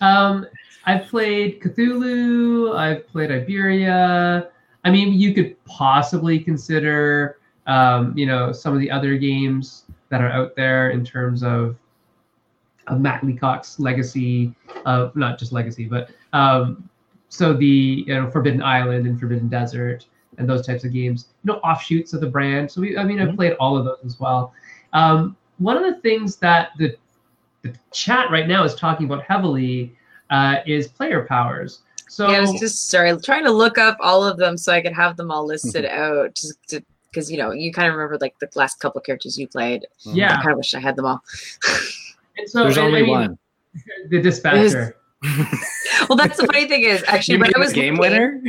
Um, I've played Cthulhu. I've played Iberia. I mean, you could possibly consider, um, you know, some of the other games that are out there in terms of of Matt Leacock's legacy of not just legacy, but um, so the you know Forbidden Island and Forbidden Desert and those types of games, you know, offshoots of the brand. So we, I mean, mm-hmm. I've played all of those as well. Um, one of the things that the the chat right now is talking about heavily uh, is player powers. So yeah, I was just sorry, trying to look up all of them so I could have them all listed out, just because you know you kind of remember like the last couple characters you played. Yeah, I kind of wish I had them all. and so there's and, only I mean, one. The dispatcher. well, that's the funny thing is actually, but I was game looking, winner.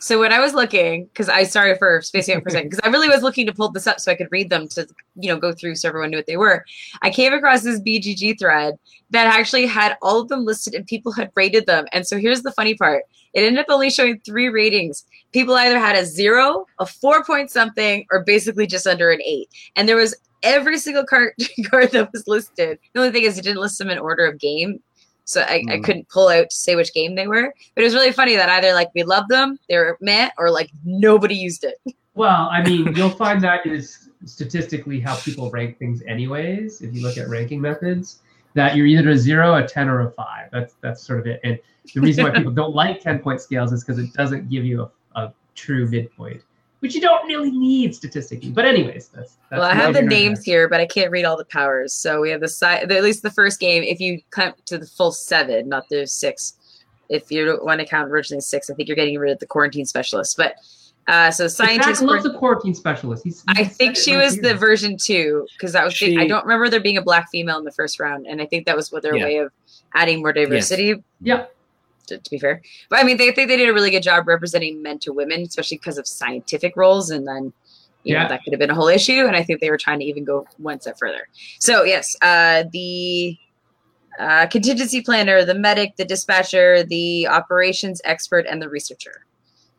So when I was looking, because I sorry for spacing out for because I really was looking to pull this up so I could read them to you know go through so everyone knew what they were. I came across this BGG thread that actually had all of them listed and people had rated them. And so here's the funny part: it ended up only showing three ratings. People either had a zero, a four point something, or basically just under an eight. And there was every single card card that was listed. The only thing is it didn't list them in order of game. So I, Mm. I couldn't pull out to say which game they were. But it was really funny that either like we loved them, they were meh, or like nobody used it. Well, I mean, you'll find that is statistically how people rank things, anyways. If you look at ranking methods, that you're either a zero, a ten, or a five. That's that's sort of it. And the reason why people don't like ten point scales is because it doesn't give you a, a true midpoint, which you don't really need statistically. But anyways, that's. that's well, I have the names here here, but I can't read all the powers. So we have the side, at least the first game. If you count to the full seven, not the six. If you want to count originally six, I think you're getting rid of the quarantine specialist. But uh, so there. scientists. Zach loves a quarantine specialist. He's, I think she right was the version two because that was. the- I don't remember there being a black female in the first round, and I think that was what their Yeah. way of adding more diversity. Yeah. To, to be fair, but I mean, they think they did a really good job representing men to women, especially because of scientific roles, and then. You Yeah. know, that could have been a whole issue, and I think they were trying to even go one step further. So yes, uh, the uh, contingency planner, the medic, the dispatcher, the operations expert, and the researcher.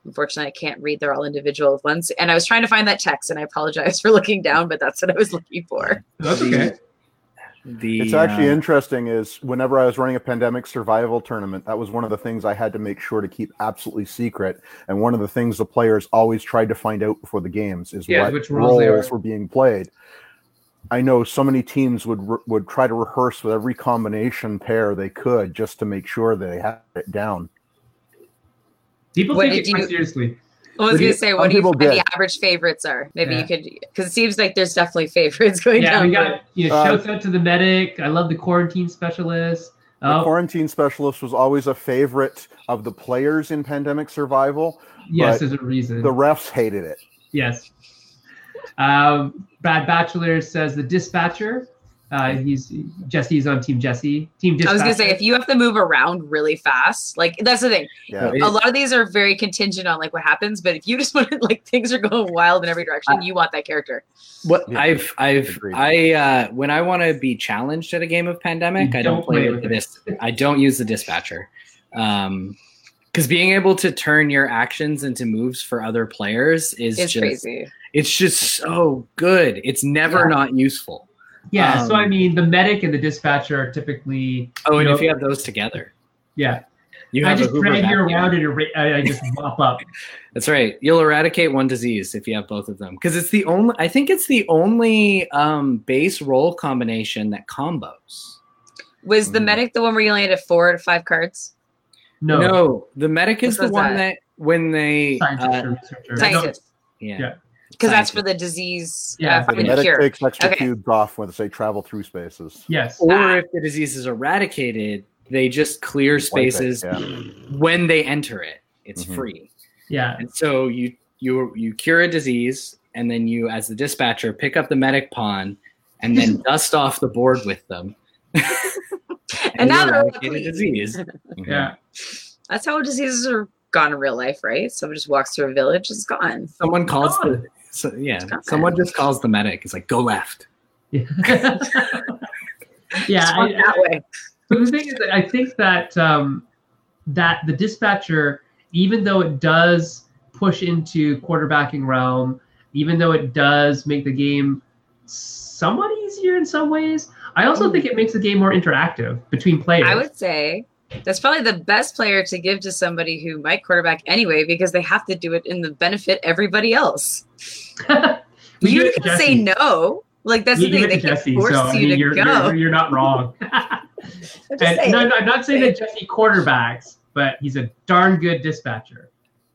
Unfortunately, I can't read. They're all individual ones. And I was trying to find that text, and I apologize for looking down, but that's what I was looking for. That's okay. The, It's actually uh, interesting. Is whenever I was running a pandemic survival tournament, that was one of the things I had to make sure to keep absolutely secret. And one of the things the players always tried to find out before the games is Yeah, what which roles roles were. were being played. I know so many teams would re- would try to rehearse with every combination pair they could just to make sure they had it down. People What take it quite you- seriously. I was going to say, what do you people find the average favorites are? Maybe Yeah. you could, because it seems like there's definitely favorites going Yeah, down. we got you know, Uh, shouts out to the medic. I love the quarantine specialist. The Oh, quarantine specialist was always a favorite of the players in pandemic survival. yes, there's a reason. The refs hated it. Yes. Um, Brad Batchelor says the dispatcher. Uh, he's Jesse's on Team Jesse. Team I was going to say, if you have to move around really fast, like that's the thing. Yeah. A lot of these are very contingent on like what happens, but if you just want to, like things are going wild in every direction, you want that character. What Yeah. I've I've Agreed. I uh when I want to be challenged at a game of pandemic, You I don't, don't play play with with the dis- I don't use the dispatcher. Um because being able to turn your actions into moves for other players is It's just crazy. it's just so good. It's never Yeah. not useful. Yeah. so um, I mean, the medic and the dispatcher are typically. Oh, and you if you have those together, yeah, you I have a just Hoover drag you around and erra- I, I just mop up. That's right. You'll eradicate one disease if you have both of them because it's the only. I think it's the only um, base role combination that combos. Was the Mm. medic the one where you only had four to five cards? No, No, the medic is the one that? that, when they scientist uh. Scientist. yeah, Yeah. Because that's for the disease, Yeah, uh, for The finding a medic cure. takes extra Okay. cubes off when they travel through spaces. Yes. or Ah. if the disease is eradicated, they just clear Wipe it, spaces yeah. when they enter it. It's Mhm. free, Yeah. and so you you you cure a disease, and then you, as the dispatcher, pick up the medic pawn, and then dust off the board with them. And now you they're all eradicate a clean. disease. Yeah. That's how diseases are gone in real life, right? Someone just walks through a village, it's gone. Someone calls Oh. the so, yeah. Someone just calls the medic. It's like go left. Yeah. Yeah. gone I- that way. But the thing is, that I think that um, that the dispatcher, even though it does push into quarterbacking realm, even though it does make the game somewhat easier in some ways, I also think it makes the game more interactive between players. I would say that's probably the best player to give to somebody who might quarterback anyway, because they have to do it in the benefit everybody else. We you give can say no. Like that's You the thing; it they can Jesse, force so I you mean, to you're, go. you're, you're not wrong. I'm And, no, no, I'm not saying that Jesse quarterbacks, but he's a darn good dispatcher.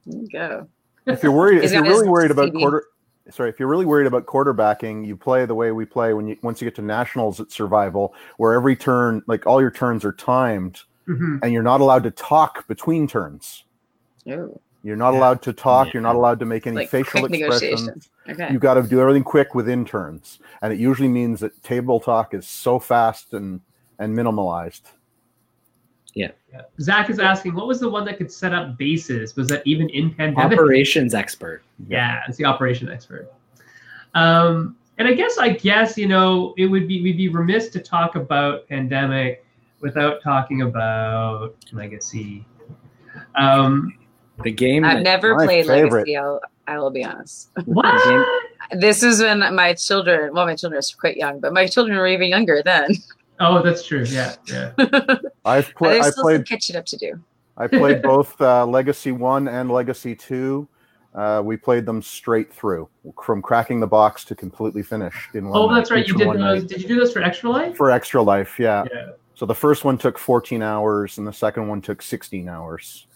There you go. if you're worried, if you're really worried about CD. quarter, sorry, if you're really worried about quarterbacking, you play the way we play when you once you get to nationals at survival, where every turn, like all your turns are timed, Mhm. and you're not allowed to talk between turns. Ooh, You're not Yeah. allowed to talk. You're not allowed to make any like facial expressions. Okay. You've got to do everything quick within turns, and it usually means that table talk is so fast and and minimalized. Yeah. Zach is asking, what was the one that could set up bases? Was that even in pandemic? Operations expert. Yeah, it's the operation expert. Um, and I guess I guess you know it would be we'd be remiss to talk about pandemic without talking about legacy. Um, The game. I've never played favorite. Legacy. I'll, I will be honest. what? This is when my children, well, my children are quite young, but my children were even younger then. Oh, that's true. Yeah, yeah. I've played. There's I still some played. catching up to do. I played both uh, Legacy One and Legacy Two. Uh, we played them straight through, from cracking the box to completely finished in one. Oh, night, that's right. You did one those. night. Did you do those for Extra Life? for Extra Life. Yeah. Yeah. So the first one took 14 hours, and the second one took 16 hours.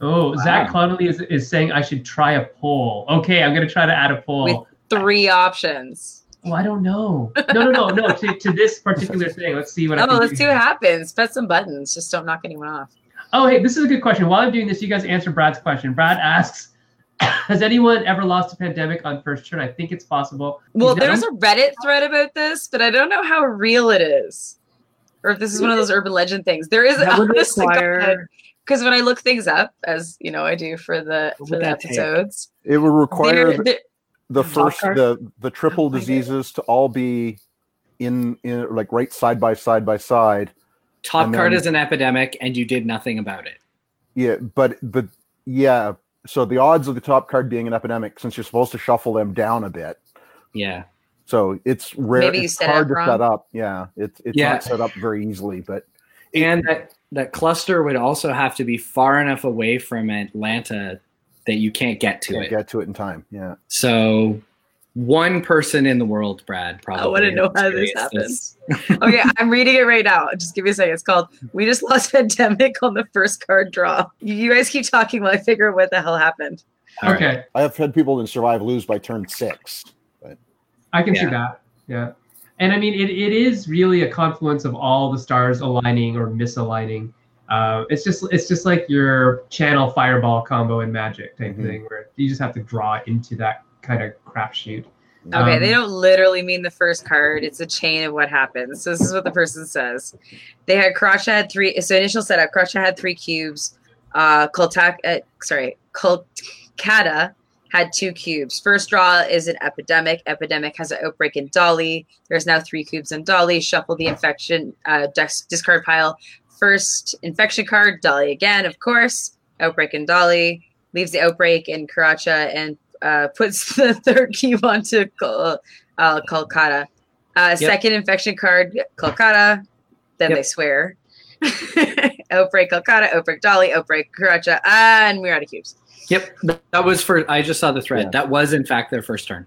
Oh, Zach Wow. Connolly is, is saying I should try a poll. Okay, I'm gonna try to add a poll. With- Three options. oh, I don't know. No, no, no, no. to, to this particular thing. Let's see what. I Oh, let's do see what happens. Press some buttons. Just don't knock anyone off. Oh, hey, this is a good question. While I'm doing this, you guys answer Brad's question. Brad asks, "Has anyone ever lost a pandemic on first turn?" I think it's possible. Well, there's a Reddit thread about this, but I don't know how real it is. Or if this is one of those urban legend things. There is That would honest to God, require. because when I look things up, as you know, I do for the What for the that take? episodes. It would require there- the, there- the first the the triple Oh, my God. diseases to all be in in like right side by side by side. Top And card then- is an epidemic, and you did nothing about it. Yeah, but but yeah. So the odds of the top card being an epidemic, since you're supposed to shuffle them down a bit, Yeah. So it's rare. Maybe you it's set hard up to wrong. set up. Yeah, it's it's Yeah. not set up very easily, but And that, that cluster would also have to be far enough away from Atlanta that you can't get to can't it. get to it in time. Yeah. So one person in the world, Brad, probably. I want to know how this experienced happens. okay, I'm reading it right now. Just give me a second. It's called "We Just Lost Pandemic" on the first card draw. You- You guys keep talking while I figure out what the hell happened. All right. okay. I have had people in survive lose by turn six. I can see that. Yeah. And I mean, it, it is really a confluence of all the stars aligning or misaligning. Uh, it's just it's just like your channel fireball combo in Magic type Mhm. thing, where you just have to draw into that kind of crapshoot. Okay, Um, they don't literally mean the first card. It's a chain of what happens. So this is what the person says. They had Karachi had three. So initial setup, Karachi had three cubes. Uh, Koltak, uh, sorry, Kolkata had two cubes. First draw is an epidemic. Epidemic has an outbreak in Delhi. There's now three cubes in Delhi. Shuffle the infection uh, dis- discard pile. First infection card, Delhi again, of course. Outbreak in Delhi. Leaves the outbreak in Karachi and uh, puts the third cube onto Kol- uh, Kolkata. Uh, Second infection card, Kolkata. Then Yep. they swear. outbreak Kolkata, outbreak Delhi, outbreak Karachi, and we're out of cubes. Yep, that was for. I just saw the thread. Yeah. That was in fact their first turn.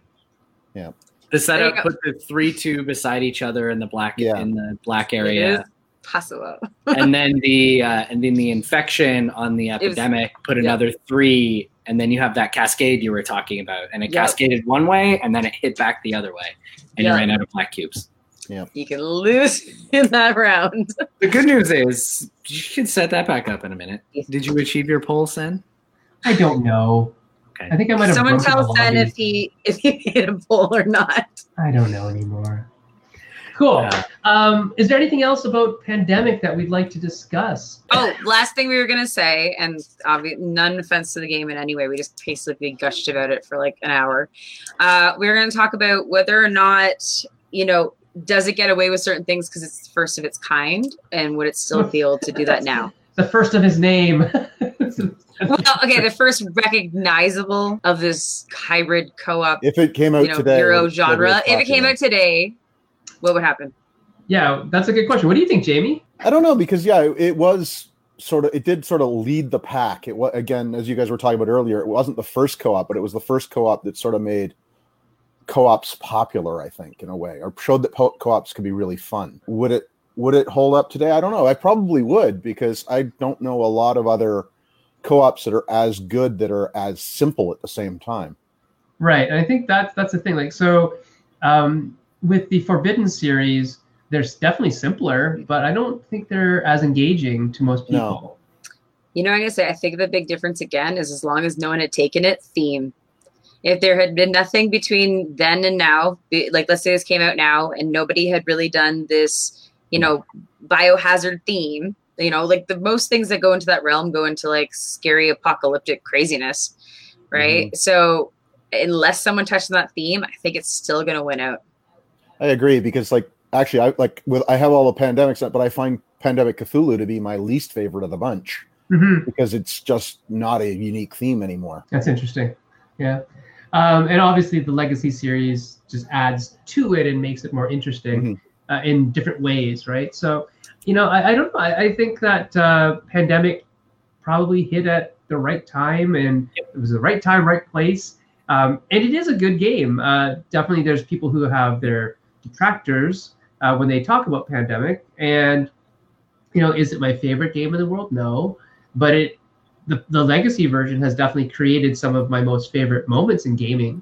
Yeah. The setup put the three two beside each other in the black Yeah. in the black area, possible. and then the uh, and then the infection on the was- epidemic put yeah. another three, and then you have that cascade you were talking about, and it Yeah. cascaded one way, and then it hit back the other way, and Yeah. you ran out of black cubes. Yeah. You can lose in that round. The good news is you can set that back up in a minute. Did you achieve your poll, Sen? I don't know. Okay. I think I might have. Someone broken tell the Sen lobby. if he if he hit a poll or not. I don't know anymore. Cool. Uh, Um, is there anything else about pandemic that we'd like to discuss? Oh, last thing we were gonna say, and obvi- none offense to the game in any way. We just basically gushed about it for like an hour. Uh, we were gonna talk about whether or not you know does it get away with certain things because it's the first of its kind, and would it still be able to do that now? The first of his name. Well, okay, the first recognizable of this hybrid co-op, If it came out you know, today, Euro would still be genre. If it came out today, what would happen? yeah, that's a good question. What do you think, Jamie? I don't know because yeah, it was sort of it did sort of lead the pack. It was again, as you guys were talking about earlier, it wasn't the first co-op, but it was the first co-op that sort of made co-ops popular. I think in a way, or showed that po- co-ops could be really fun. Would it would it hold up today? I don't know. I probably would because I don't know a lot of other co-ops that are as good that are as simple at the same time. Right, and I think that's that's the thing. Like, so um, with the Forbidden series, they're definitely simpler, but I don't think they're as engaging to most people. No. You know, I'm gonna say. I think the big difference again is as long as no one had taken it, theme. If there had been nothing between then and now, like let's say this came out now and nobody had really done this, you know, biohazard theme, you know, like the most things that go into that realm go into like scary apocalyptic craziness, right? Mm-hmm. So unless someone touches that theme, I think it's still going to win out. I agree because like actually I like with I have all the pandemics, up, but I find Pandemic Cthulhu to be my least favorite of the bunch hmm because it's just not a unique theme anymore. That's interesting. Yeah. Um, and obviously, the Legacy series just adds to it and makes it more interesting Mhm. Uh, in different ways, right? So, you know, I, I don't know. I, I think that uh, Pandemic probably hit at the right time and it was the right time, right place. Um, and it is a good game. Uh, definitely, there's people who have their detractors uh, when they talk about Pandemic. And, you know, is it my favorite game in the world? No. But it the, the legacy version has definitely created some of my most favorite moments in gaming.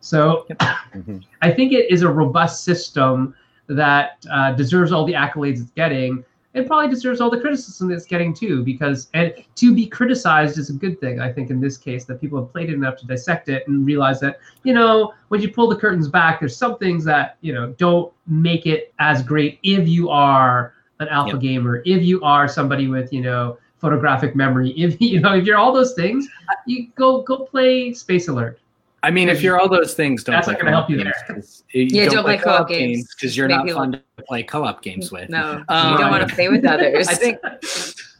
So Mhm. I think it is a robust system that uh, deserves all the accolades it's getting and probably deserves all the criticism it's getting too because and to be criticized is a good thing i think in this case that people have played it enough to dissect it and realize that you know when you pull the curtains back there's some things that you know don't make it as great if you are an alpha Yep. gamer if you are somebody with you know photographic memory if you know if you're all those things you go go play space alert I mean, if you're all those things, don't That's play not gonna help you there. games, 'cause you Yeah, don't play co-op games. because you're Make not people- fun to play co-op games with. No, Um, you don't want to play with others. I think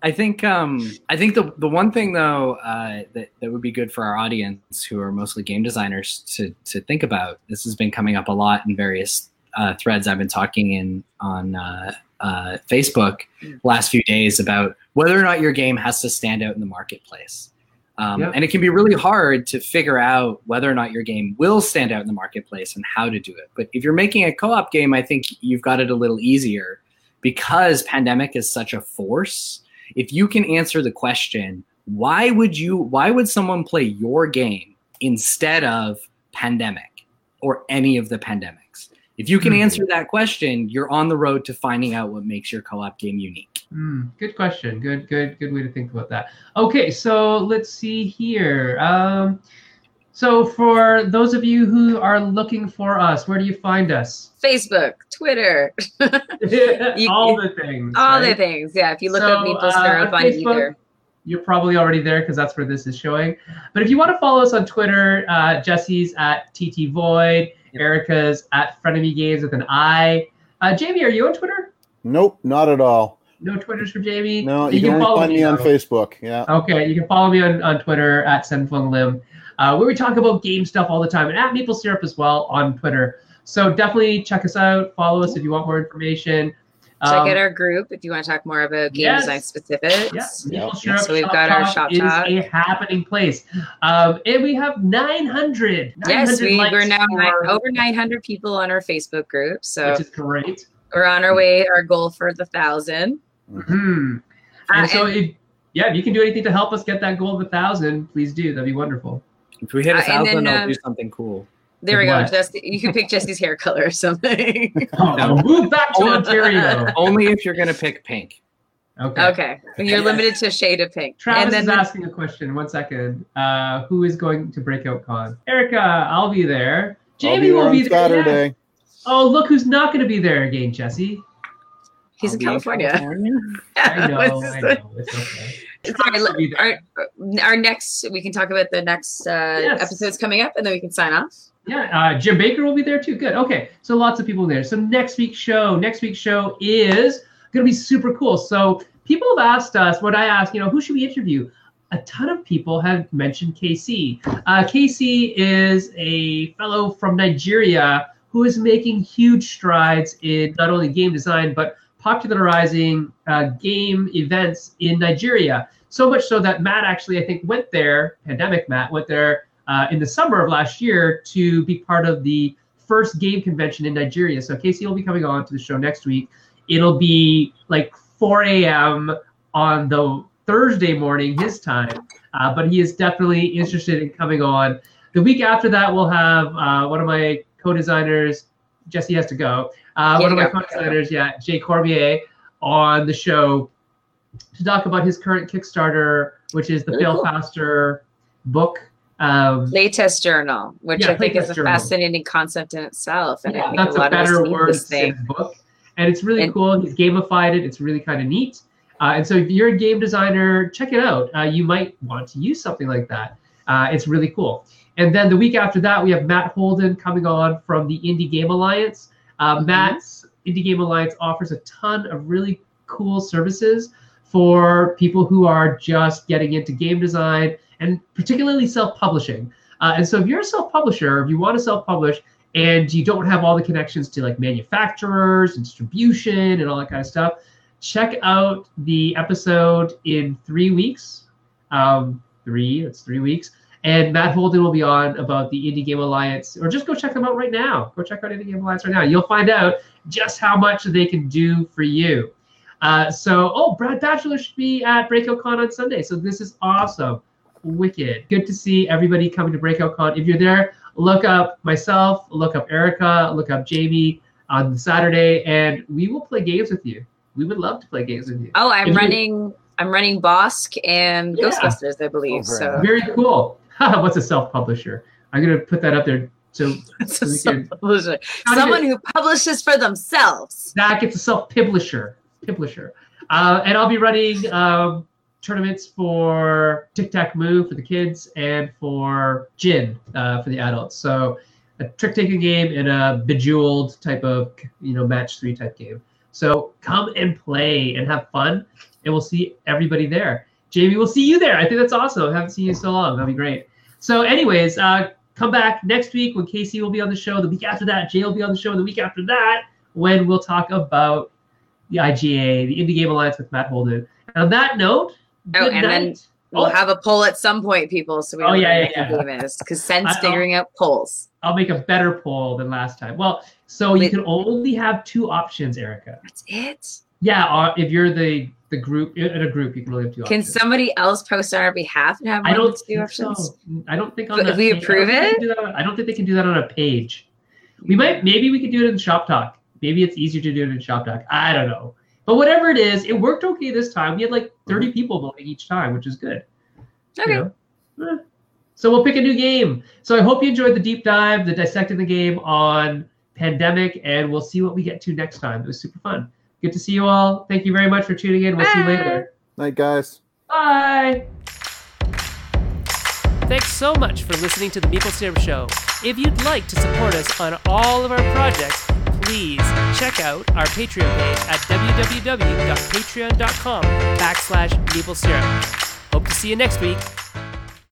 I think um, I think the the one thing though uh, that that would be good for our audience who are mostly game designers to to think about. This has been coming up a lot in various uh, threads I've been talking in on uh, uh, Facebook last few days about whether or not your game has to stand out in the marketplace. Um, Yep. And it can be really hard to figure out whether or not your game will stand out in the marketplace and how to do it. But if you're making a co-op game, I think you've got it a little easier because pandemic is such a force if you can answer the question why would you why would someone play your game instead of pandemic or any of the pandemics if you can Hmm. answer that question you're on the road to finding out what makes your co-op game unique Hmm, good question. Good, good, good way to think about that. Okay, so let's see here. Um, so for those of you who are looking for us, where do you find us? Facebook, Twitter, all the things. all the things. Yeah, if you look So, up Meeples, they're uh, up on Facebook, either. You're probably already there because that's where this is showing. But if you want to follow us on Twitter, uh, Jesse's at TT Void, Yep. Erica's at Frenemy Games with an I. Uh, Jamie, are you on Twitter? Nope, not at all. No Twitters for Jamie. No, you, can only follow find me on though. Facebook. Yeah. Okay, you can follow me on, on Twitter at Sen-Foong Lim, uh, where we talk about game stuff all the time, and at Meeple Syrup as well on Twitter. So definitely check us out, follow us if you want more information. Check Um, out our group if you want to talk more about game yes. design specifics. Yeah, Meeple Syrup So we've Shop got our Talk shop is talk. a happening place, um, and we have 900. Yes, 900 we, we're now nine, over 900 people on our Facebook group. So which is great. we're on our way, our goal for the thousand. Hmm. Uh, And so, and- if, yeah, if you can do anything to help us get that goal of a thousand, please do. That'd be wonderful. if we hit Uh, a and thousand then, i'll uh, do something cool There we go. Jesse, you can pick Jesse's hair color or something. Oh, I'll move back to Ontario. only if you're going to pick pink Okay. okay. You're limited to shade of pink. Travis and then is the- asking a question. One second. Uh, who is going to Breakout Con? Erica, I'll be there. I'll Jamie be will there be on there. yeah. Saturday. Oh, look who's not going to be there again, Jesse. He's I'll in be California. I know. I know. It's okay. Sorry, Travis our, our next, we can talk about the next uh, Yes. episodes coming up and then we can sign off. Yeah, uh, Jim Baker will be there too. Good. Okay, so lots of people there. So next week's show, next week's show is going to be super cool. So people have asked us, what I asked, you know, who should we interview? A ton of people have mentioned KC. Uh, KC is a fellow from Nigeria who is making huge strides in not only game design but popularizing uh, game events in Nigeria. So much so that Matt actually, I think, went there. Pandemic Matt went there uh, in the summer of last year to be part of the first game convention in Nigeria. So Casey will be coming on to the show next week. It'll be like 4 a.m. on the Thursday morning his time, uh, but he is definitely interested in coming on. The week after that, we'll have uh, one of my co-designers. Jesse has to go. Uh, one of my co-designers, yeah, Jay Cormier, on the show to talk about his current Kickstarter, which is the Very Fail cool. Faster book. Um, Playtest journal, which Yeah, I think is a journal. fascinating concept in itself. And I think that's a a lot of us better word this thing. than book. And it's really And- cool. He's gamified it. It's really kind of neat. Uh, and so if you're a game designer, check it out. Uh, you might want to use something like that. Uh, it's really cool. And then the week after that, we have Matt Holden coming on from the Indie Game Alliance. Uh, Mhm. Matt's Indie Game Alliance offers a ton of really cool services for people who are just getting into game design and particularly self-publishing. Uh, and so if you're a self-publisher, if you want to self-publish and you don't have all the connections to like manufacturers and distribution and all that kind of stuff, check out the episode in three weeks. Um, three, it's three weeks. And Matt Holden will be on about the Indie Game Alliance, or just go check them out right now. Go check out Indie Game Alliance right now. You'll find out just how much they can do for you. Uh, so, oh, Brad Batchelor should be at Breakout Con on Sunday. So this is awesome. Wicked. Good to see everybody coming to Breakout Con. If you're there, look up myself, look up Erica, look up Jamie on Saturday, and we will play games with you. We would love to play games with you. Oh, I'm If you- running. I'm running Bosk and Yeah. Ghostbusters, I believe. Oh, so. Very cool. What's a self-publisher? I'm gonna put that up there. So we can- self-publisher. How do you- someone who publishes for themselves. Zach gets a self-publisher. Publisher. Uh, and I'll be running um, tournaments for Tic Tac Moo for the kids and for Gin uh, for the adults. So a trick-taking game and a bejeweled type of you know match three type game. So come and play and have fun, and we'll see everybody there. Jamie, we'll see you there. I think that's awesome. I haven't seen you in so long. That'll be great. So, anyways, uh, come back next week when Casey will be on the show. The week after that, Jay will be on the show. The week after that, when we'll talk about the IGA, the Indie Game Alliance with Matt Holden. And on that note, Oh, and then. We'll Oh. have a poll at some point, people. So we Oh, yeah, yeah, yeah. because Sen's figuring out polls. I'll make a better poll than last time. Well, so you can only have two options, Erica. That's it. Yeah, uh, if you're the the group in a group, you can only have two Can options. somebody else post on our behalf and have I more don't two think options? so. I don't think on But we page- approve I don't think they it? do that on- I don't think they can do that on a page. We might maybe we could do it in Shop Talk. Maybe it's easier to do it in Shop Talk. I don't know. But whatever it is, it worked okay this time. We had like 30 people voting each time, which is good. you Okay. know? Eh. So we'll pick a new game. So I hope you enjoyed the deep dive, the dissecting the game on pandemic, and we'll see what we get to next time. It was super fun. Good to see you all. Thank you very much for tuning in. We'll see you later. Night, guys. Bye. Thanks so much for listening to the Meeple Syrup Show. If you'd like to support us on all of our projects, please check out our Patreon page at www.patreon.com backslash meeple syrup. Hope to see you next week.